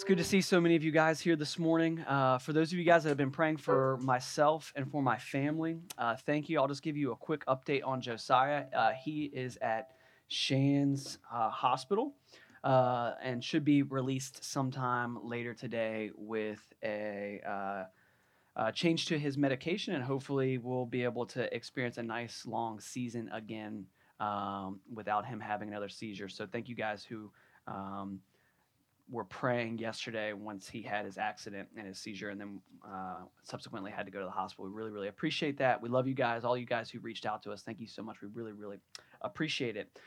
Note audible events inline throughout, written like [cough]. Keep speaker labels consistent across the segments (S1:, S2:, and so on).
S1: It's good to see so many of you guys here this morning. Uh, for those of you guys that have been praying for myself and for my family, uh, thank you. I'll just give you a quick update on Josiah. Uh, he is at Shands uh, Hospital uh, and should be released sometime later today with a uh, change to his medication, and hopefully we'll be able to experience a nice long season again um, without him having another seizure. So thank you guys who. Um, were praying yesterday once he had his accident and his seizure and then uh, subsequently had to go to the hospital. We really, really appreciate that. We love you guys, all you guys who reached out to us. Thank you so much. We really, really appreciate it.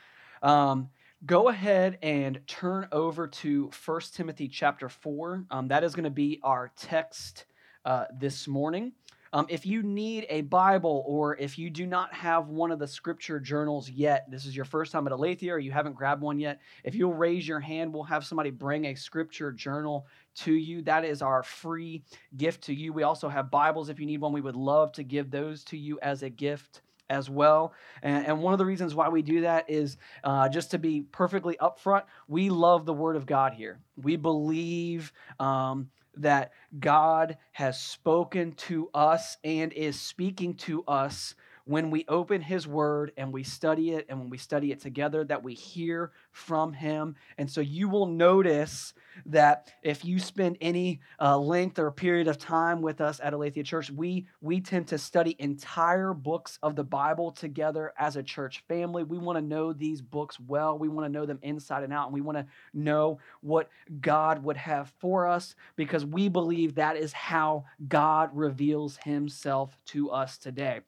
S1: Um, go ahead and turn over to First Timothy chapter 4. Um, that is going to be our text uh, this morning. Um, if you need a Bible or if you do not have one of the scripture journals yet, this is your first time at Aletheia or you haven't grabbed one yet, if you'll raise your hand, we'll have somebody bring a scripture journal to you. That is our free gift to you. We also have Bibles if you need one. We would love to give those to you as a gift as well. And, and, one of the reasons why we do that is uh, just to be perfectly upfront, we love the Word of God here. We believe um, that God has spoken to us and is speaking to us when we open his word and we study it and when we study it together that we hear from him. And so you will notice that if you spend any uh, length or period of time with us at aletheia church we we tend to study entire books of the bible together as a church family. We want to know these books well. We want to know them inside and out and we want to know what god would have for us because we believe that is how god reveals himself to us today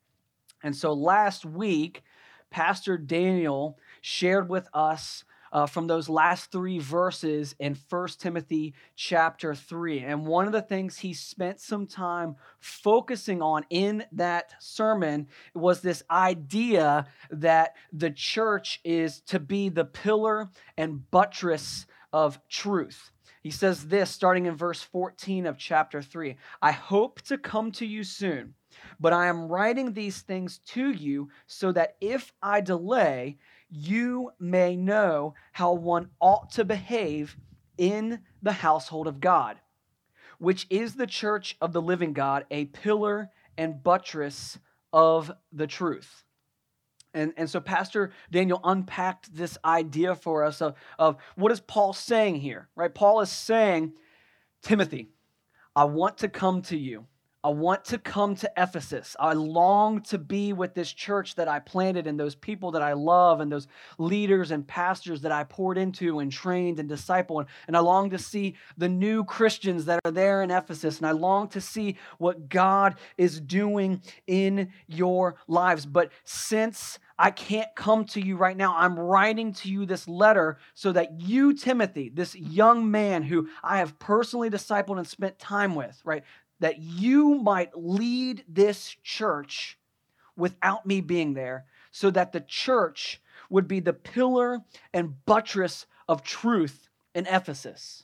S1: and so last week, Pastor Daniel shared with us uh, from those last three verses in 1 Timothy chapter 3. And one of the things he spent some time focusing on in that sermon was this idea that the church is to be the pillar and buttress of truth. He says this starting in verse 14 of chapter 3 I hope to come to you soon but I am writing these things to you so that if I delay, you may know how one ought to behave in the household of God, which is the church of the living God, a pillar and buttress of the truth. And, and so Pastor Daniel unpacked this idea for us of, of what is Paul saying here, right? Paul is saying, Timothy, I want to come to you. I want to come to Ephesus. I long to be with this church that I planted and those people that I love and those leaders and pastors that I poured into and trained and discipled. And I long to see the new Christians that are there in Ephesus. And I long to see what God is doing in your lives. But since I can't come to you right now. I'm writing to you this letter so that you, Timothy, this young man who I have personally discipled and spent time with, right? That you might lead this church without me being there, so that the church would be the pillar and buttress of truth in Ephesus.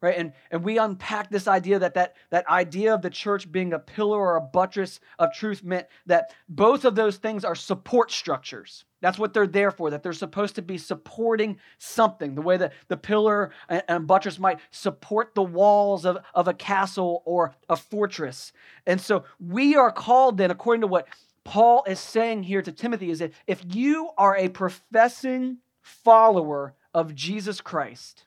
S1: Right? And, and we unpack this idea that, that that idea of the church being a pillar or a buttress of truth meant that both of those things are support structures. That's what they're there for, that they're supposed to be supporting something, the way that the pillar and buttress might support the walls of, of a castle or a fortress. And so we are called then, according to what Paul is saying here to Timothy, is that if you are a professing follower of Jesus Christ,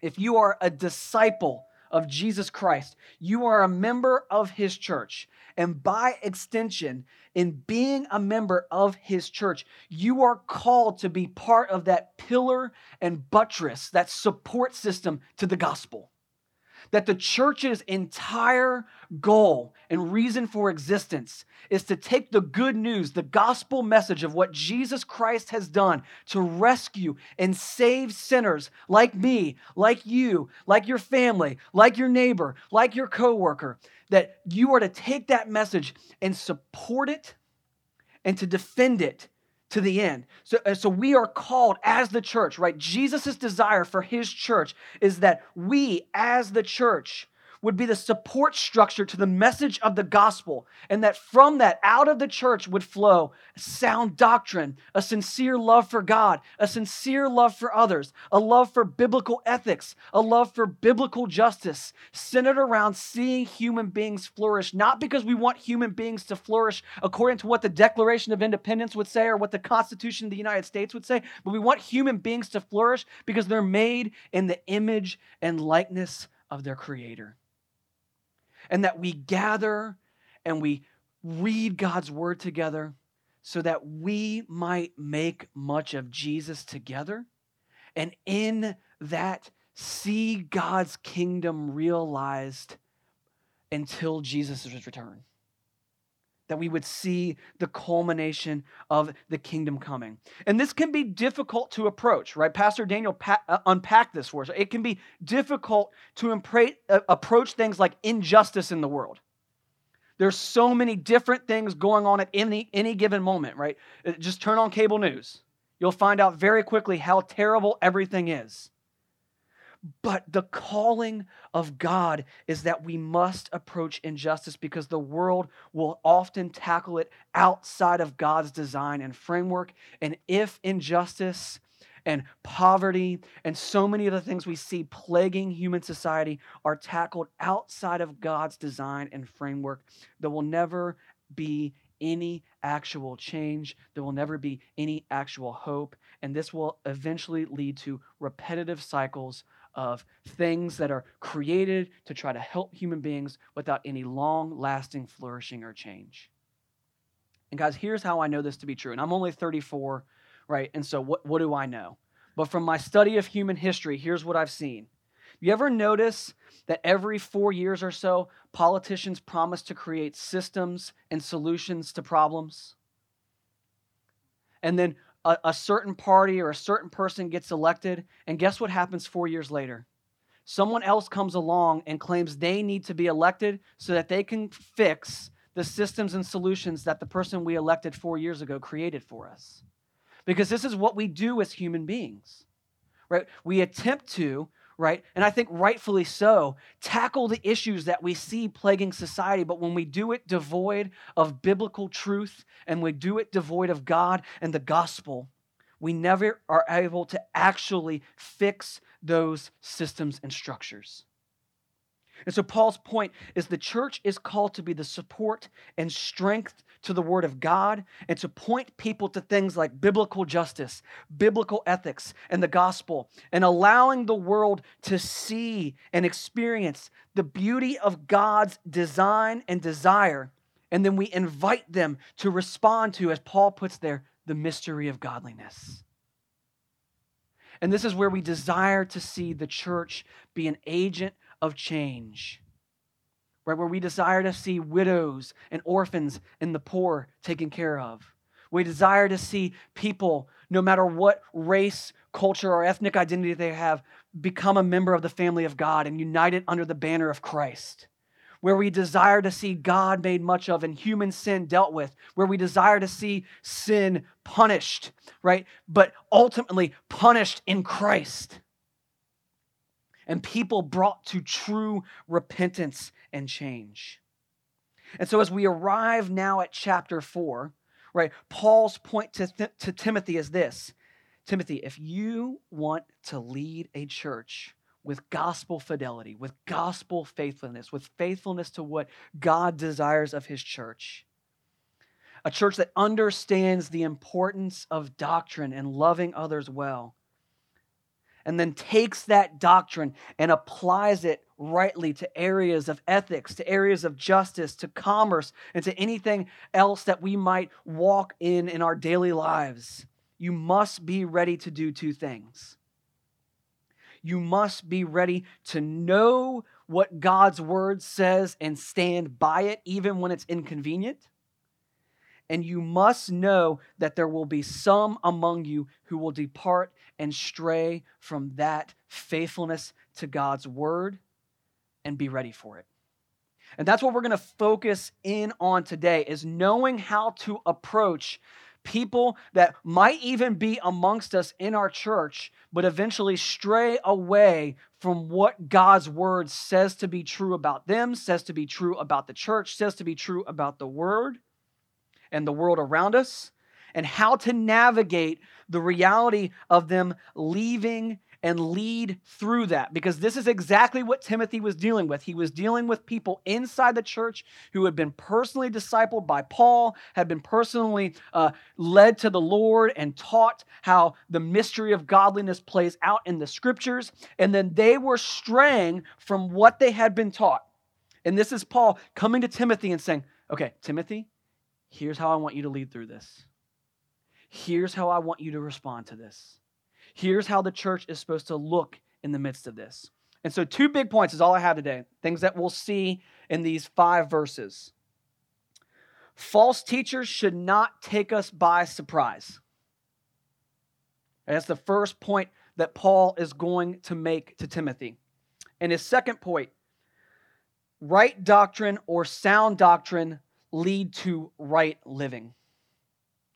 S1: if you are a disciple of Jesus Christ, you are a member of his church. And by extension, in being a member of his church, you are called to be part of that pillar and buttress, that support system to the gospel that the church's entire goal and reason for existence is to take the good news, the gospel message of what Jesus Christ has done to rescue and save sinners like me, like you, like your family, like your neighbor, like your coworker, that you are to take that message and support it and to defend it to the end. So, uh, so we are called as the church, right? Jesus' desire for his church is that we, as the church, would be the support structure to the message of the gospel, and that from that, out of the church would flow sound doctrine, a sincere love for God, a sincere love for others, a love for biblical ethics, a love for biblical justice, centered around seeing human beings flourish, not because we want human beings to flourish according to what the Declaration of Independence would say or what the Constitution of the United States would say, but we want human beings to flourish because they're made in the image and likeness of their Creator. And that we gather and we read God's Word together so that we might make much of Jesus together. And in that, see God's kingdom realized until Jesus' return that we would see the culmination of the kingdom coming. And this can be difficult to approach, right? Pastor Daniel pa- uh, unpacked this for us. It can be difficult to impra- uh, approach things like injustice in the world. There's so many different things going on at any, any given moment, right? Uh, just turn on cable news. You'll find out very quickly how terrible everything is. But the calling of God is that we must approach injustice because the world will often tackle it outside of God's design and framework. And if injustice and poverty and so many of the things we see plaguing human society are tackled outside of God's design and framework, there will never be any actual change. There will never be any actual hope. And this will eventually lead to repetitive cycles of things that are created to try to help human beings without any long lasting flourishing or change. And guys, here's how I know this to be true. And I'm only 34, right? And so what, what do I know? But from my study of human history, here's what I've seen. You ever notice that every four years or so, politicians promise to create systems and solutions to problems? And then a, a certain party or a certain person gets elected, and guess what happens four years later? Someone else comes along and claims they need to be elected so that they can fix the systems and solutions that the person we elected four years ago created for us. Because this is what we do as human beings, right? We attempt to right? And I think rightfully so, tackle the issues that we see plaguing society. But when we do it devoid of biblical truth and we do it devoid of God and the gospel, we never are able to actually fix those systems and structures. And so Paul's point is the church is called to be the support and strength to the word of God and to point people to things like biblical justice, biblical ethics, and the gospel, and allowing the world to see and experience the beauty of God's design and desire. And then we invite them to respond to, as Paul puts there, the mystery of godliness. And this is where we desire to see the church be an agent of change, right? Where we desire to see widows and orphans and the poor taken care of. We desire to see people, no matter what race, culture, or ethnic identity they have, become a member of the family of God and united under the banner of Christ. Where we desire to see God made much of and human sin dealt with, where we desire to see sin punished, right? But ultimately punished in Christ and people brought to true repentance and change. And so, as we arrive now at chapter four, right, Paul's point to, th- to Timothy is this Timothy, if you want to lead a church with gospel fidelity, with gospel faithfulness, with faithfulness to what God desires of his church, a church that understands the importance of doctrine and loving others well, and then takes that doctrine and applies it rightly to areas of ethics, to areas of justice, to commerce, and to anything else that we might walk in in our daily lives, you must be ready to do two things. You must be ready to know what God's word says and stand by it, even when it's inconvenient. And you must know that there will be some among you who will depart and stray from that faithfulness to God's word and be ready for it. And that's what we're going to focus in on today is knowing how to approach people that might even be amongst us in our church, but eventually stray away from what God's word says to be true about them, says to be true about the church, says to be true about the word and the world around us, and how to navigate the reality of them leaving and lead through that because this is exactly what Timothy was dealing with. He was dealing with people inside the church who had been personally discipled by Paul, had been personally uh, led to the Lord and taught how the mystery of godliness plays out in the scriptures. And then they were straying from what they had been taught. And this is Paul coming to Timothy and saying, Okay, Timothy, here's how I want you to lead through this. Here's how I want you to respond to this. Here's how the church is supposed to look in the midst of this. And so, two big points is all I have today, things that we'll see in these five verses. False teachers should not take us by surprise. that's the first point that Paul is going to make to Timothy. And his second point right doctrine or sound doctrine lead to right living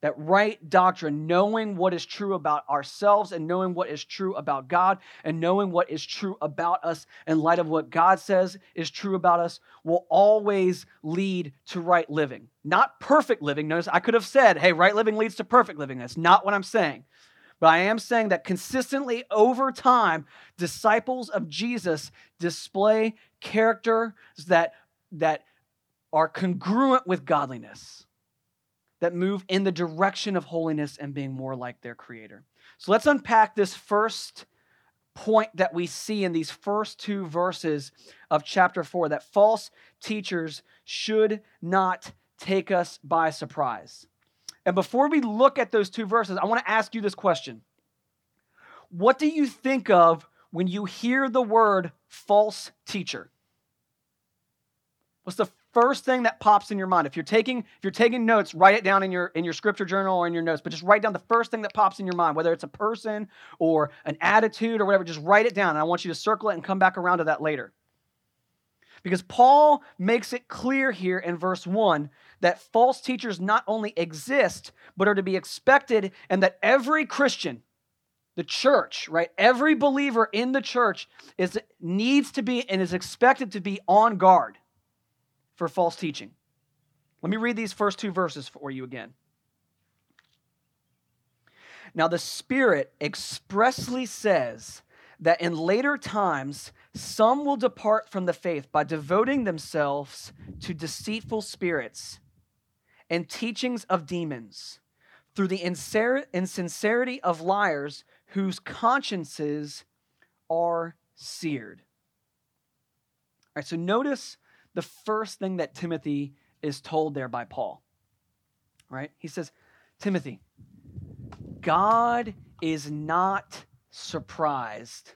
S1: that right doctrine, knowing what is true about ourselves and knowing what is true about God and knowing what is true about us in light of what God says is true about us, will always lead to right living. Not perfect living. Notice I could have said, hey, right living leads to perfect living. That's not what I'm saying. But I am saying that consistently over time, disciples of Jesus display characters that, that are congruent with godliness that move in the direction of holiness and being more like their creator. So let's unpack this first point that we see in these first two verses of chapter 4 that false teachers should not take us by surprise. And before we look at those two verses, I want to ask you this question What do you think of when you hear the word false teacher? What's the first thing that pops in your mind. If you're taking if you're taking notes, write it down in your in your scripture journal or in your notes, but just write down the first thing that pops in your mind, whether it's a person or an attitude or whatever, just write it down. And I want you to circle it and come back around to that later. Because Paul makes it clear here in verse 1 that false teachers not only exist, but are to be expected, and that every Christian, the church, right? Every believer in the church is needs to be and is expected to be on guard for false teaching. Let me read these first two verses for you again. Now, the Spirit expressly says that in later times some will depart from the faith by devoting themselves to deceitful spirits and teachings of demons through the insincerity of liars whose consciences are seared. All right, so notice the first thing that Timothy is told there by Paul. Right? He says, Timothy, God is not surprised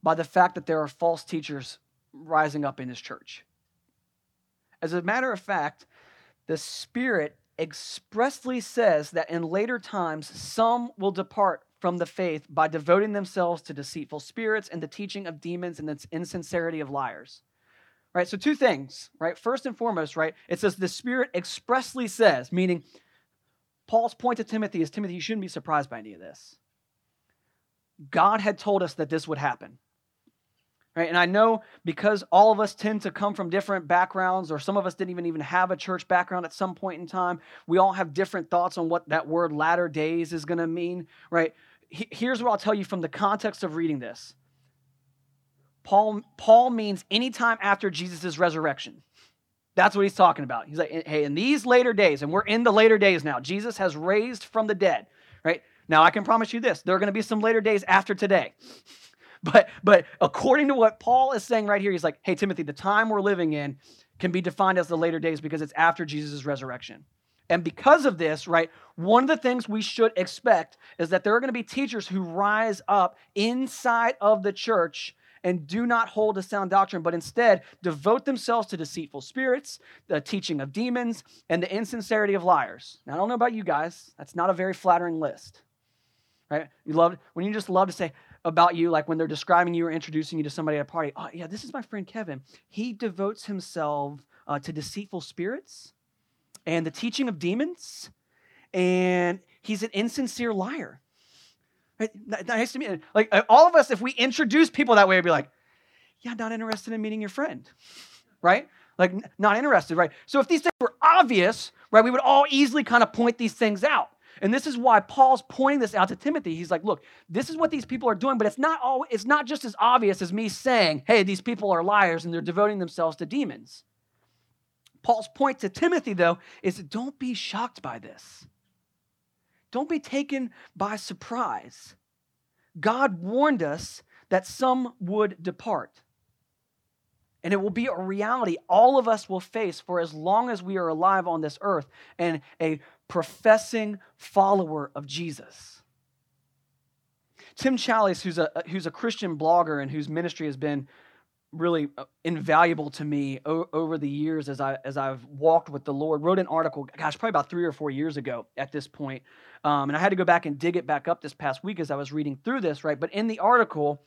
S1: by the fact that there are false teachers rising up in his church. As a matter of fact, the Spirit expressly says that in later times some will depart from the faith by devoting themselves to deceitful spirits and the teaching of demons and the insincerity of liars right? So, two things, right? First and foremost, right? It says the Spirit expressly says, meaning Paul's point to Timothy is Timothy, you shouldn't be surprised by any of this. God had told us that this would happen. Right? And I know because all of us tend to come from different backgrounds, or some of us didn't even even have a church background at some point in time. We all have different thoughts on what that word latter days is going to mean, right? Here's what I'll tell you from the context of reading this. Paul, Paul means anytime after Jesus' resurrection. That's what he's talking about. He's like, hey, in these later days, and we're in the later days now, Jesus has raised from the dead, right? Now, I can promise you this there are going to be some later days after today. [laughs] But, but according to what Paul is saying right here, he's like, hey, Timothy, the time we're living in can be defined as the later days because it's after Jesus' resurrection. And because of this, right, one of the things we should expect is that there are going to be teachers who rise up inside of the church and do not hold a sound doctrine, but instead devote themselves to deceitful spirits, the teaching of demons, and the insincerity of liars. Now, I don't know about you guys, that's not a very flattering list. Right? You love when you just love to say about you, like when they're describing you or introducing you to somebody at a party. Oh, yeah, this is my friend Kevin. He devotes himself uh, to deceitful spirits and the teaching of demons and he's an insincere liar. Nice to meet. you. Like uh, all of us, if we introduce people that way, it'd be like, "Yeah, not interested in meeting your friend," right? Like not interested, right? So if these things were obvious, right, we would all easily kind of point these things out. And this is why Paul's pointing this out to Timothy. He's like, look, this is what these people are doing, but it's not all it's not just as obvious as me saying, hey, these people are liars and they're devoting themselves to demons. Paul's point to Timothy, though, is don't be shocked by this. Don't be taken by surprise. God warned us that some would depart. And it will be a reality all of us will face for as long as we are alive on this earth and a professing follower of Jesus. Tim Challies, who's a, who's a Christian blogger and whose ministry has been really uh, invaluable to me o- over the years as I as I've walked with the Lord. Wrote an article, gosh, probably about three or four years ago at this point, um, and I had to go back and dig it back up this past week as I was reading through this. Right, but in the article,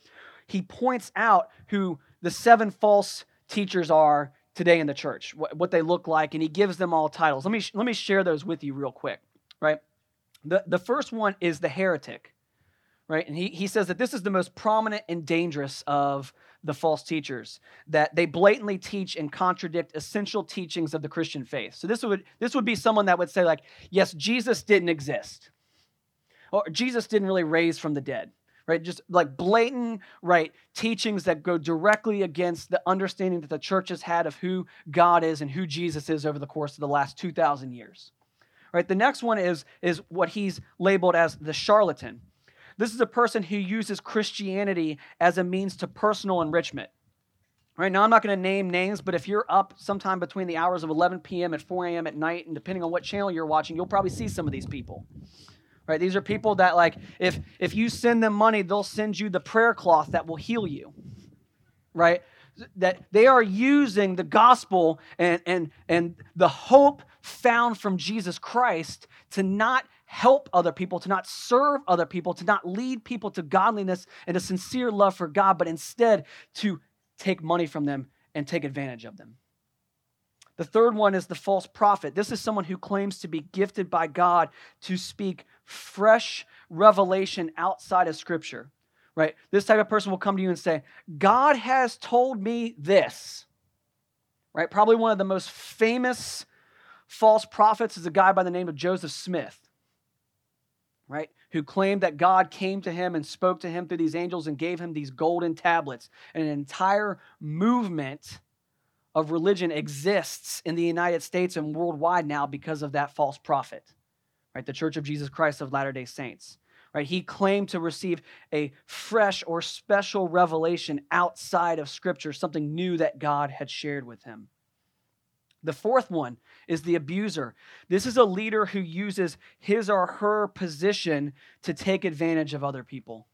S1: he points out who the seven false teachers are today in the church, what, what they look like, and he gives them all titles. Let me let me share those with you real quick. Right, the the first one is the heretic. Right, and he, he says that this is the most prominent and dangerous of the false teachers that they blatantly teach and contradict essential teachings of the Christian faith. So this would this would be someone that would say like, yes, Jesus didn't exist. Or Jesus didn't really raise from the dead. Right? Just like blatant, right, teachings that go directly against the understanding that the church has had of who God is and who Jesus is over the course of the last 2000 years. Right? The next one is is what he's labeled as the charlatan this is a person who uses Christianity as a means to personal enrichment. Right now, I'm not going to name names, but if you're up sometime between the hours of 11 p.m. and 4 a.m. at night, and depending on what channel you're watching, you'll probably see some of these people. Right? These are people that, like, if if you send them money, they'll send you the prayer cloth that will heal you. Right? That they are using the gospel and and and the hope found from Jesus Christ to not help other people, to not serve other people, to not lead people to godliness and a sincere love for God, but instead to take money from them and take advantage of them. The third one is the false prophet. This is someone who claims to be gifted by God to speak fresh revelation outside of Scripture, right? This type of person will come to you and say, God has told me this, right? Probably one of the most famous false prophets is a guy by the name of Joseph Smith right? Who claimed that God came to him and spoke to him through these angels and gave him these golden tablets. And an entire movement of religion exists in the United States and worldwide now because of that false prophet, right? The Church of Jesus Christ of Latter day Saints. Right, he claimed to receive a fresh or special revelation outside of Scripture, something new that God had shared with him. The fourth one is the abuser. This is a leader who uses his or her position to take advantage of other people.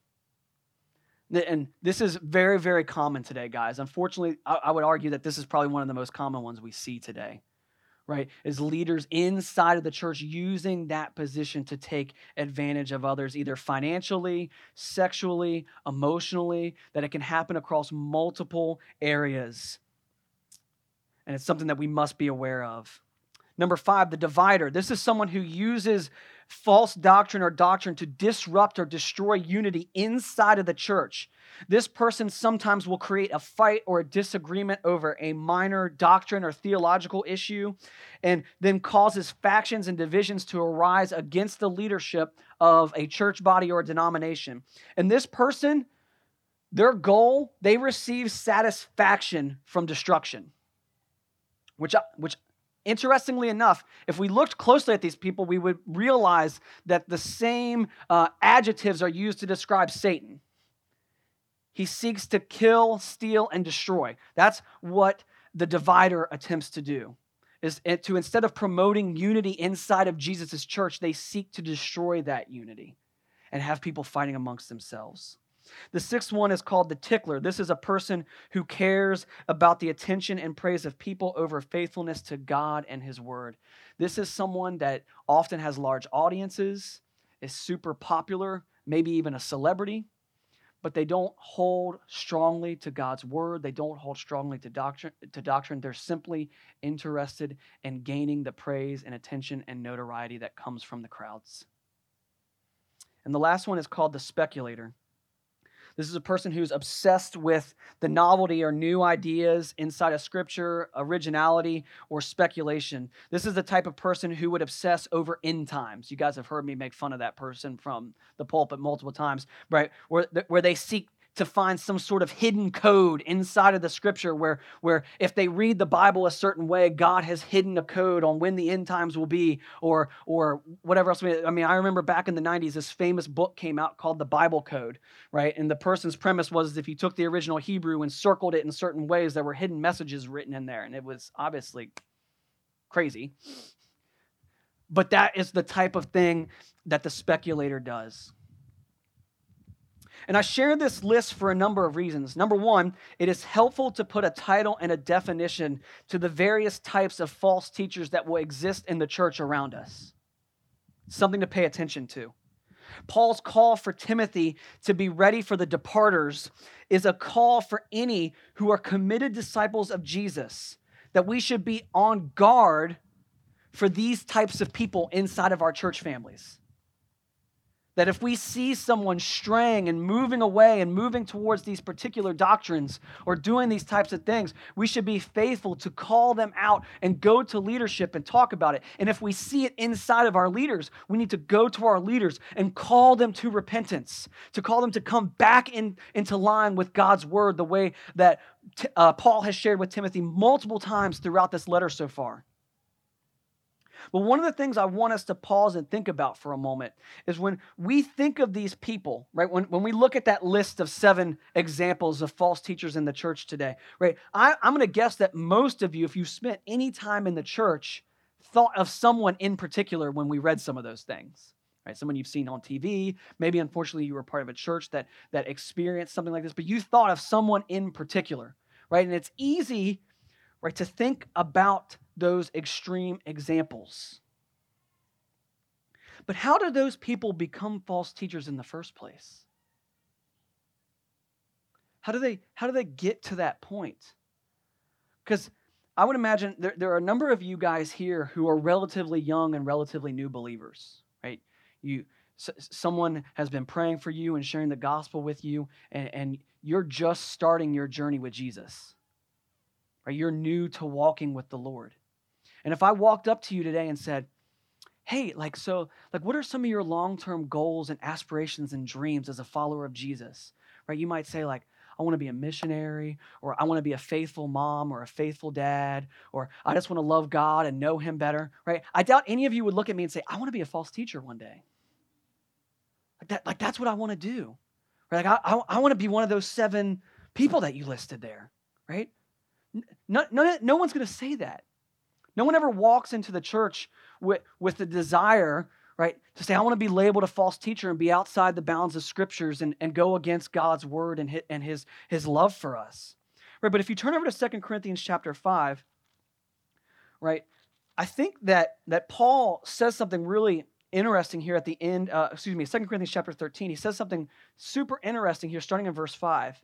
S1: And this is very, very common today, guys. Unfortunately, I would argue that this is probably one of the most common ones we see today, right? Is leaders inside of the church using that position to take advantage of others, either financially, sexually, emotionally, that it can happen across multiple areas and it's something that we must be aware of. Number five, the divider. This is someone who uses false doctrine or doctrine to disrupt or destroy unity inside of the church. This person sometimes will create a fight or a disagreement over a minor doctrine or theological issue and then causes factions and divisions to arise against the leadership of a church body or denomination. And this person, their goal, they receive satisfaction from destruction which, which interestingly enough, if we looked closely at these people, we would realize that the same uh, adjectives are used to describe Satan. He seeks to kill, steal, and destroy. That's what the divider attempts to do. Is to instead of promoting unity inside of Jesus' church, they seek to destroy that unity and have people fighting amongst themselves. The sixth one is called the tickler. This is a person who cares about the attention and praise of people over faithfulness to God and His Word. This is someone that often has large audiences, is super popular, maybe even a celebrity, but they don't hold strongly to God's word. They don't hold strongly to doctrine. To doctrine. They're simply interested in gaining the praise and attention and notoriety that comes from the crowds. And the last one is called the speculator. This is a person who's obsessed with the novelty or new ideas inside of scripture, originality, or speculation. This is the type of person who would obsess over end times. You guys have heard me make fun of that person from the pulpit multiple times, right? Where, where they seek to find some sort of hidden code inside of the scripture where, where if they read the Bible a certain way, God has hidden a code on when the end times will be or, or whatever else. I mean, I remember back in the 90s, this famous book came out called The Bible Code, right? And the person's premise was if you took the original Hebrew and circled it in certain ways, there were hidden messages written in there. And it was obviously crazy. But that is the type of thing that the speculator does. And I share this list for a number of reasons. Number one, it is helpful to put a title and a definition to the various types of false teachers that will exist in the church around us. Something to pay attention to. Paul's call for Timothy to be ready for the departers is a call for any who are committed disciples of Jesus, that we should be on guard for these types of people inside of our church families. That if we see someone straying and moving away and moving towards these particular doctrines or doing these types of things, we should be faithful to call them out and go to leadership and talk about it. And if we see it inside of our leaders, we need to go to our leaders and call them to repentance, to call them to come back in, into line with God's word, the way that uh, Paul has shared with Timothy multiple times throughout this letter so far. But one of the things I want us to pause and think about for a moment is when we think of these people, right? When, when we look at that list of seven examples of false teachers in the church today, right? I, I'm going to guess that most of you, if you spent any time in the church, thought of someone in particular when we read some of those things. Right, someone you've seen on TV. Maybe, unfortunately, you were part of a church that that experienced something like this, but you thought of someone in particular, right? And it's easy, right, to think about those extreme examples. But how did those people become false teachers in the first place? How do they how do they get to that point? Because I would imagine there, there are a number of you guys here who are relatively young and relatively new believers, right? You someone has been praying for you and sharing the gospel with you, and, and you're just starting your journey with Jesus. Right? You're new to walking with the Lord. And if I walked up to you today and said, hey, like, so, like, what are some of your long term goals and aspirations and dreams as a follower of Jesus? Right? You might say, like, I want to be a missionary, or I want to be a faithful mom or a faithful dad, or I just want to love God and know Him better, right? I doubt any of you would look at me and say, I want to be a false teacher one day. Like, that, like that's what I want to do. Right? Like, I, I, I want to be one of those seven people that you listed there, right? No, no, no one's going to say that. No one ever walks into the church with, with the desire, right, to say, I want to be labeled a false teacher and be outside the bounds of scriptures and, and go against God's word and his, and his, his love for us. Right, but if you turn over to Second Corinthians chapter 5, right, I think that, that Paul says something really interesting here at the end, uh, excuse me, Second Corinthians chapter 13. He says something super interesting here, starting in verse 5.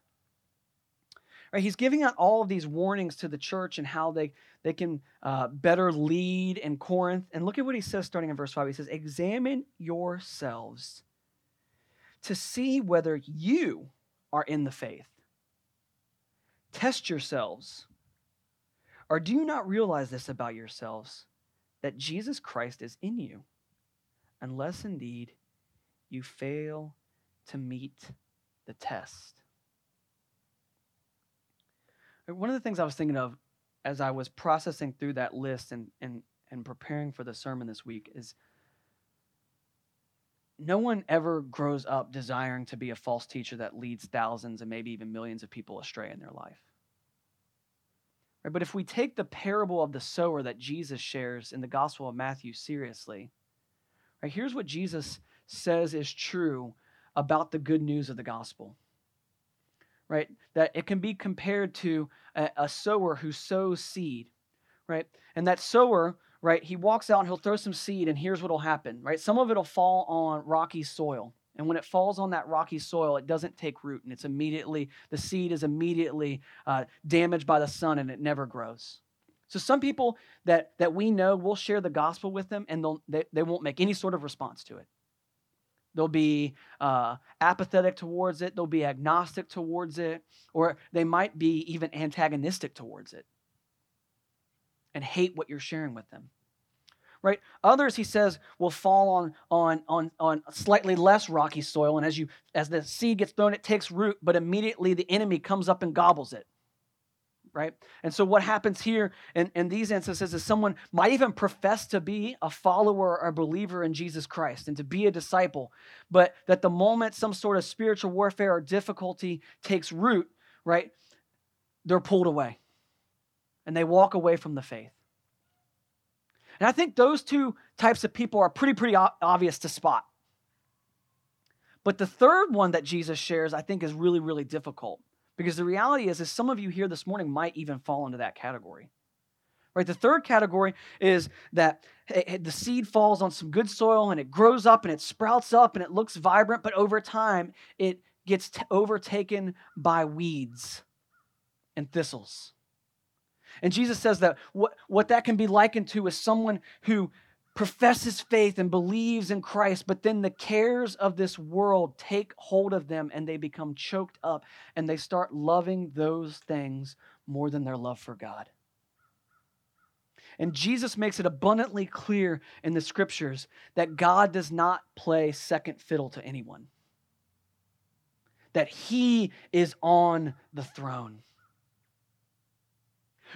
S1: Right, he's giving out all of these warnings to the church and how they, they can uh, better lead in Corinth. And look at what he says starting in verse 5. He says, Examine yourselves to see whether you are in the faith. Test yourselves. Or do you not realize this about yourselves, that Jesus Christ is in you, unless indeed you fail to meet the test? One of the things I was thinking of as I was processing through that list and, and, and preparing for the sermon this week is no one ever grows up desiring to be a false teacher that leads thousands and maybe even millions of people astray in their life. Right? But if we take the parable of the sower that Jesus shares in the Gospel of Matthew seriously, right, here's what Jesus says is true about the good news of the gospel right? That it can be compared to a, a sower who sows seed, right? And that sower, right, he walks out and he'll throw some seed, and here's what'll happen, right? Some of it'll fall on rocky soil, And when it falls on that rocky soil, it doesn't take root, and it's immediately, the seed is immediately uh, damaged by the sun and it never grows. So some people that, that we know, we'll share the gospel with them and they, they won't make any sort of response to it. They'll be uh, apathetic towards it, they'll be agnostic towards it, or they might be even antagonistic towards it and hate what you're sharing with them right? Others he says will fall on on on on slightly less rocky soil and as you as the seed gets thrown it takes root but immediately the enemy comes up and gobbles it right and so what happens here in, in these instances is someone might even profess to be a follower or a believer in jesus christ and to be a disciple but that the moment some sort of spiritual warfare or difficulty takes root right they're pulled away and they walk away from the faith and I think those two types of people are pretty, pretty obvious to spot. But the third one that Jesus shares, I think, is really, really difficult. Because the reality is, is some of you here this morning might even fall into that category. Right? The third category is that eh, eh, the seed falls on some good soil and it grows up and it sprouts up and it looks vibrant, but over time it gets t- overtaken by weeds and thistles. And Jesus says that what, what that can be likened to is someone who professes faith and believes in Christ, but then the cares of this world take hold of them and they become choked up and they start loving those things more than their love for God. And Jesus makes it abundantly clear in the scriptures that God does not play second fiddle to anyone, that He is on the throne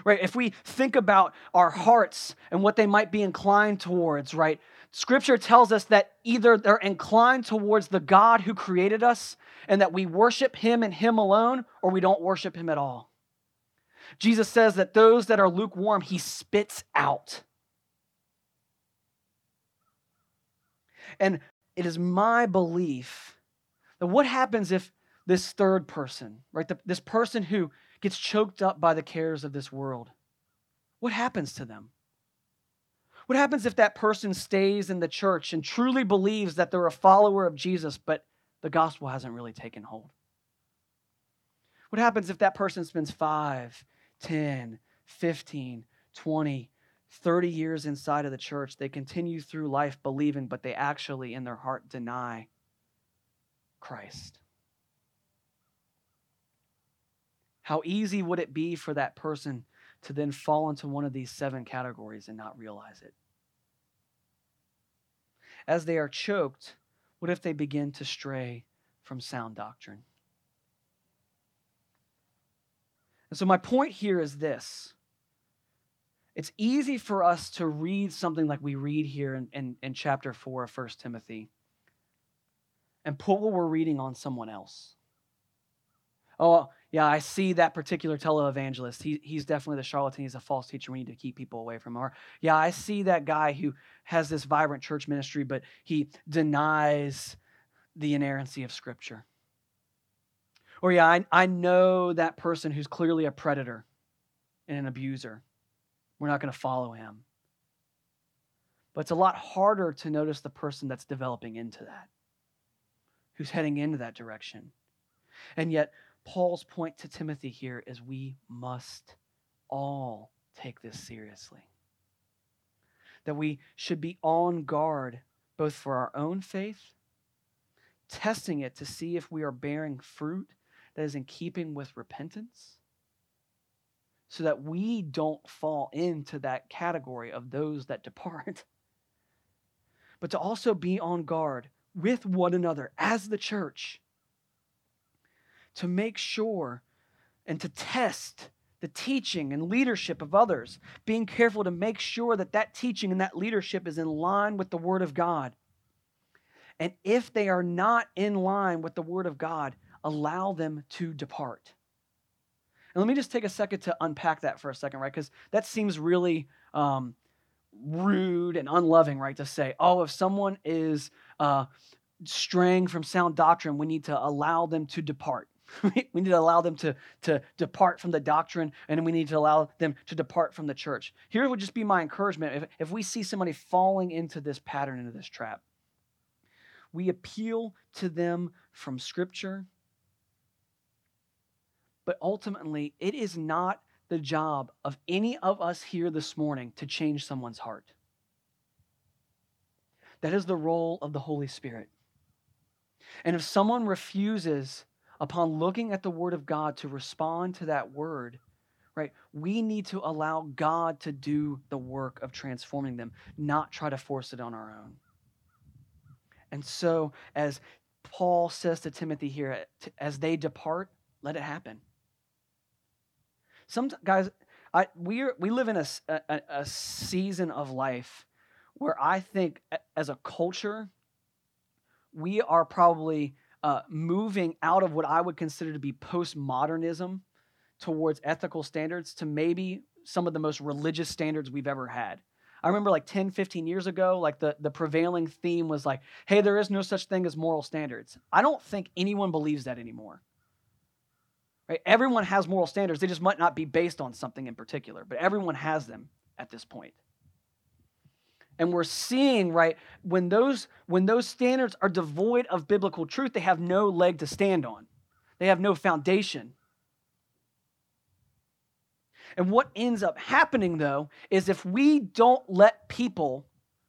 S1: right? If we think about our hearts and what they might be inclined towards, right? Scripture tells us that either they're inclined towards the God who created us and that we worship him and him alone, or we don't worship him at all. Jesus says that those that are lukewarm, he spits out. And it is my belief that what happens if this third person, right, the, this person who gets choked up by the cares of this world, what happens to them? What happens if that person stays in the church and truly believes that they're a follower of Jesus, but the gospel hasn't really taken hold? What happens if that person spends 5, 10, 15, 20, 30 years inside of the church? They continue through life believing, but they actually, in their heart, deny Christ. How easy would it be for that person to then fall into one of these seven categories and not realize it? As they are choked, what if they begin to stray from sound doctrine? And so, my point here is this it's easy for us to read something like we read here in, in, in chapter 4 of 1 Timothy and put what we're reading on someone else. Oh, yeah, I see that particular televangelist. He, he's definitely the charlatan. He's a false teacher. We need to keep people away from her. Yeah, I see that guy who has this vibrant church ministry, but he denies the inerrancy of Scripture. Or, yeah, I, I know that person who's clearly a predator and an abuser. We're not going to follow him. But it's a lot harder to notice the person that's developing into that, who's heading into that direction. And yet, Paul's point to Timothy here is we must all take this seriously. That we should be on guard both for our own faith, testing it to see if we are bearing fruit that is in keeping with repentance, so that we don't fall into that category of those that depart. [laughs] But to also be on guard with one another as the church to make sure and to test the teaching and leadership of others, being careful to make sure that that teaching and that leadership is in line with the Word of God. And if they are not in line with the Word of God, allow them to depart. And let me just take a second to unpack that for a second, right? Because that seems really um, rude and unloving, right? To say, oh, if someone is uh, straying from sound doctrine, we need to allow them to depart. [laughs] we need to allow them to, to depart from the doctrine, and we need to allow them to depart from the church. Here would just be my encouragement if, if we see somebody falling into this pattern, into this trap. we appeal to them from Scripture. But ultimately, it is not the job of any of us here this morning to change someone's heart. That is the role of the Holy Spirit. And if someone refuses, upon looking at the Word of God, to respond to that Word, right, we need to allow God to do the work of transforming them, not try to force it on our own. And so, as Paul says to Timothy here, as they depart, let it happen. Some guys, I, we we live in a, a, a season of life where I think, as a culture, we are probably uh, moving out of what I would consider to be postmodernism towards ethical standards to maybe some of the most religious standards we've ever had. I remember like 10, 15 years ago, like the, the prevailing theme was like, hey, there is no such thing as moral standards. I don't think anyone believes that anymore. Right? Everyone has moral standards. They just might not be based on something in particular, but everyone has them at this point and we're seeing right when those when those standards are devoid of biblical truth they have no leg to stand on. They have no foundation. And what ends up happening though is if we don't let people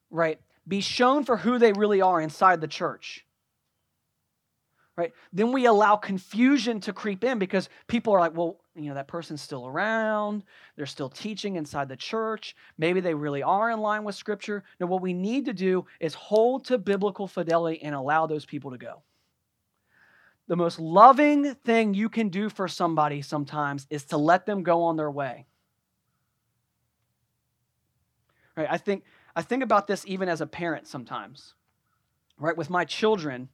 S1: right be shown for who they really are inside the church right then we allow confusion to creep in because people are like well you know that person's still around they're still teaching inside the church maybe they really are in line with scripture. No what we need to do is hold to biblical fidelity and allow those people to go. The most loving thing you can do for somebody sometimes is to let them go on their way. Right? I think i think about this even as a parent sometimes. Right? With my children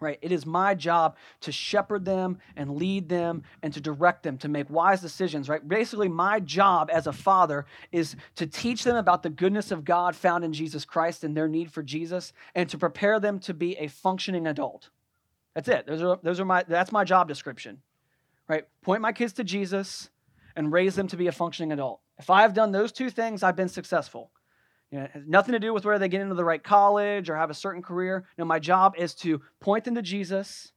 S1: right? It is my job to shepherd them and lead them and to direct them to make wise decisions, right? Basically, my job as a father is to teach them about the goodness of God found in Jesus Christ and their need for Jesus and to prepare them to be a functioning adult. That's it. Those are, those are my, that's my job description, right? Point my kids to Jesus and raise them to be a functioning adult. If I have done those two things, I've been successful. You know, it has nothing to do with whether they get into the right college or have a certain career. No, my job is to point them to Jesus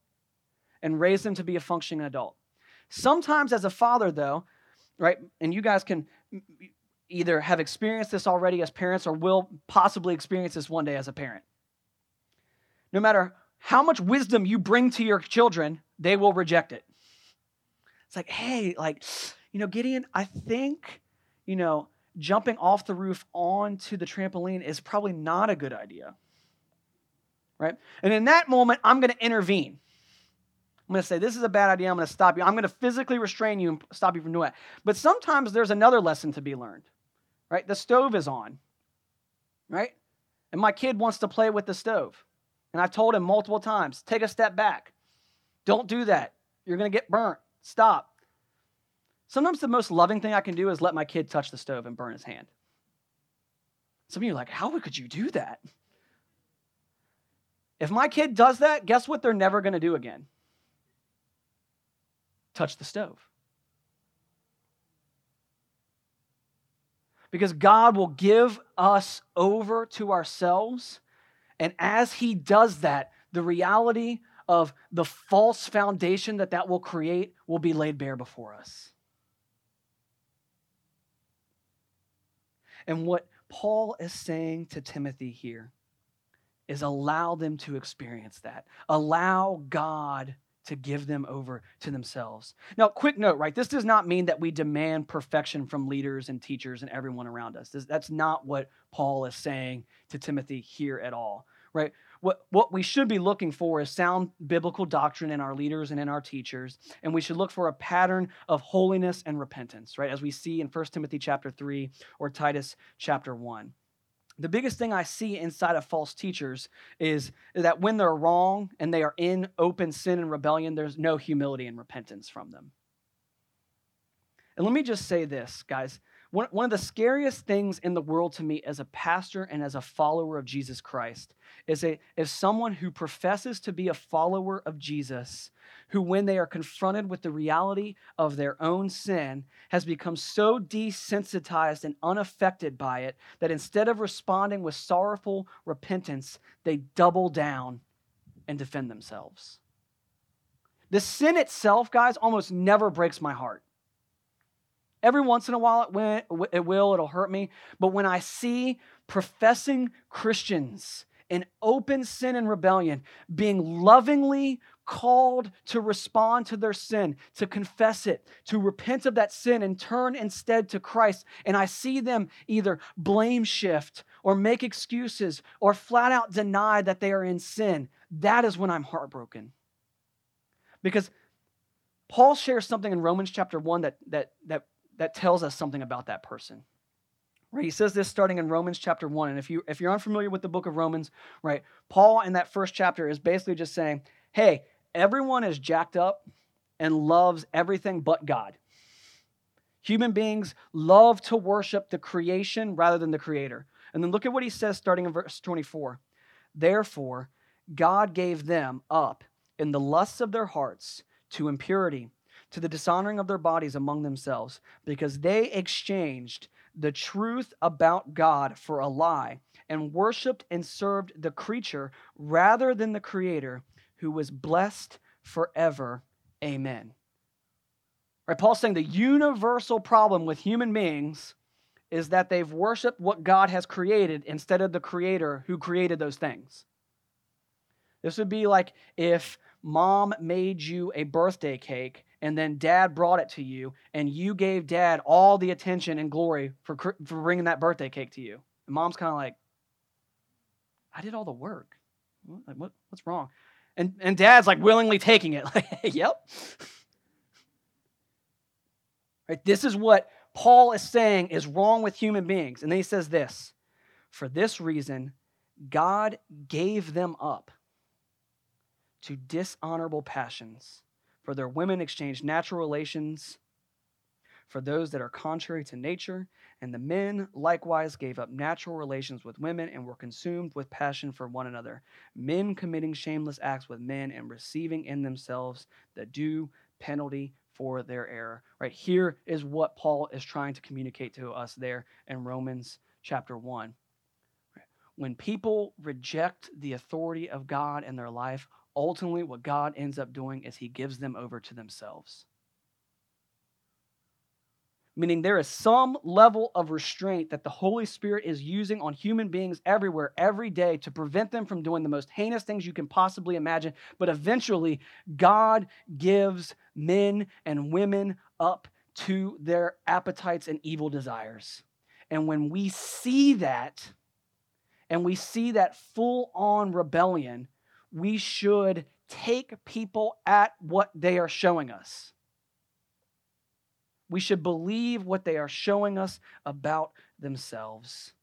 S1: and raise them to be a functioning adult. Sometimes, as a father, though, right, and you guys can either have experienced this already as parents or will possibly experience this one day as a parent. No matter how much wisdom you bring to your children, they will reject it. It's like, hey, like, you know, Gideon, I think, you know, jumping off the roof onto the trampoline is probably not a good idea. Right? And in that moment, I'm going to intervene. I'm going to say, This is a bad idea. I'm going to stop you. I'm going to physically restrain you and stop you from doing it. But sometimes there's another lesson to be learned. Right? The stove is on. Right? And my kid wants to play with the stove. And I've told him multiple times take a step back. Don't do that. You're going to get burnt. Stop. Sometimes the most loving thing I can do is let my kid touch the stove and burn his hand. Some of you are like, how could you do that? If my kid does that, guess what they're never going to do again? Touch the stove. Because God will give us over to ourselves. And as He does that, the reality of the false foundation that that will create will be laid bare before us. And what Paul is saying to Timothy here is allow them to experience that. Allow God to give them over to themselves. Now, quick note, right? This does not mean that we demand perfection from leaders and teachers and everyone around us. That's not what Paul is saying to Timothy here at all, right? What, what we should be looking for is sound biblical doctrine in our leaders and in our teachers. And we should look for a pattern of holiness and repentance, right? As we see in 1 Timothy chapter 3 or Titus chapter 1. The biggest thing I see inside of false teachers is that when they're wrong and they are in open sin and rebellion, there's no humility and repentance from them. And let me just say this, guys. One, one of the scariest things in the world to me as a pastor and as a follower of Jesus Christ is, a, is someone who professes to be a follower of Jesus, who, when they are confronted with the reality of their own sin, has become so desensitized and unaffected by it that instead of responding with sorrowful repentance, they double down and defend themselves. The sin itself, guys, almost never breaks my heart. Every once in a while, it, it will, it'll hurt me. But when I see professing Christians in open sin and rebellion being lovingly called to respond to their sin, to confess it, to repent of that sin and turn instead to Christ, and I see them either blame shift or make excuses or flat out deny that they are in sin, that is when I'm heartbroken. Because Paul shares something in Romans chapter 1 that, that, that, that tells us something about that person. Right? He says this starting in Romans chapter 1. And if, you, if you're unfamiliar with the book of Romans, right, Paul in that first chapter is basically just saying, hey, everyone is jacked up and loves everything but God. Human beings love to worship the creation rather than the creator. And then look at what he says starting in verse 24. Therefore, God gave them up in the lusts of their hearts to impurity, to the dishonoring of their bodies among themselves, because they exchanged the truth about God for a lie and worshiped and served the creature rather than the Creator, who was blessed forever. Amen. Right, Paul's saying the universal problem with human beings is that they've worshiped what God has created instead of the Creator who created those things. This would be like if mom made you a birthday cake and then dad brought it to you and you gave dad all the attention and glory for, for bringing that birthday cake to you. And mom's kind of like, I did all the work. Like, what, what's wrong? And, and dad's like willingly taking it. [laughs] Like, yep. Right, this is what Paul is saying is wrong with human beings. And then he says this For this reason, God gave them up to dishonorable passions. For their women exchanged natural relations for those that are contrary to nature, and the men likewise gave up natural relations with women and were consumed with passion for one another, men committing shameless acts with men and receiving in themselves the due penalty for their error. Right here is what Paul is trying to communicate to us there in Romans chapter 1. When people reject the authority of God in their life, ultimately what God ends up doing is he gives them over to themselves. Meaning there is some level of restraint that the Holy Spirit is using on human beings everywhere, every day, to prevent them from doing the most heinous things you can possibly imagine. But eventually, God gives men and women up to their appetites and evil desires. And when we see that, and we see that full on rebellion, we should take people at what they are showing us. We should believe what they are showing us about themselves.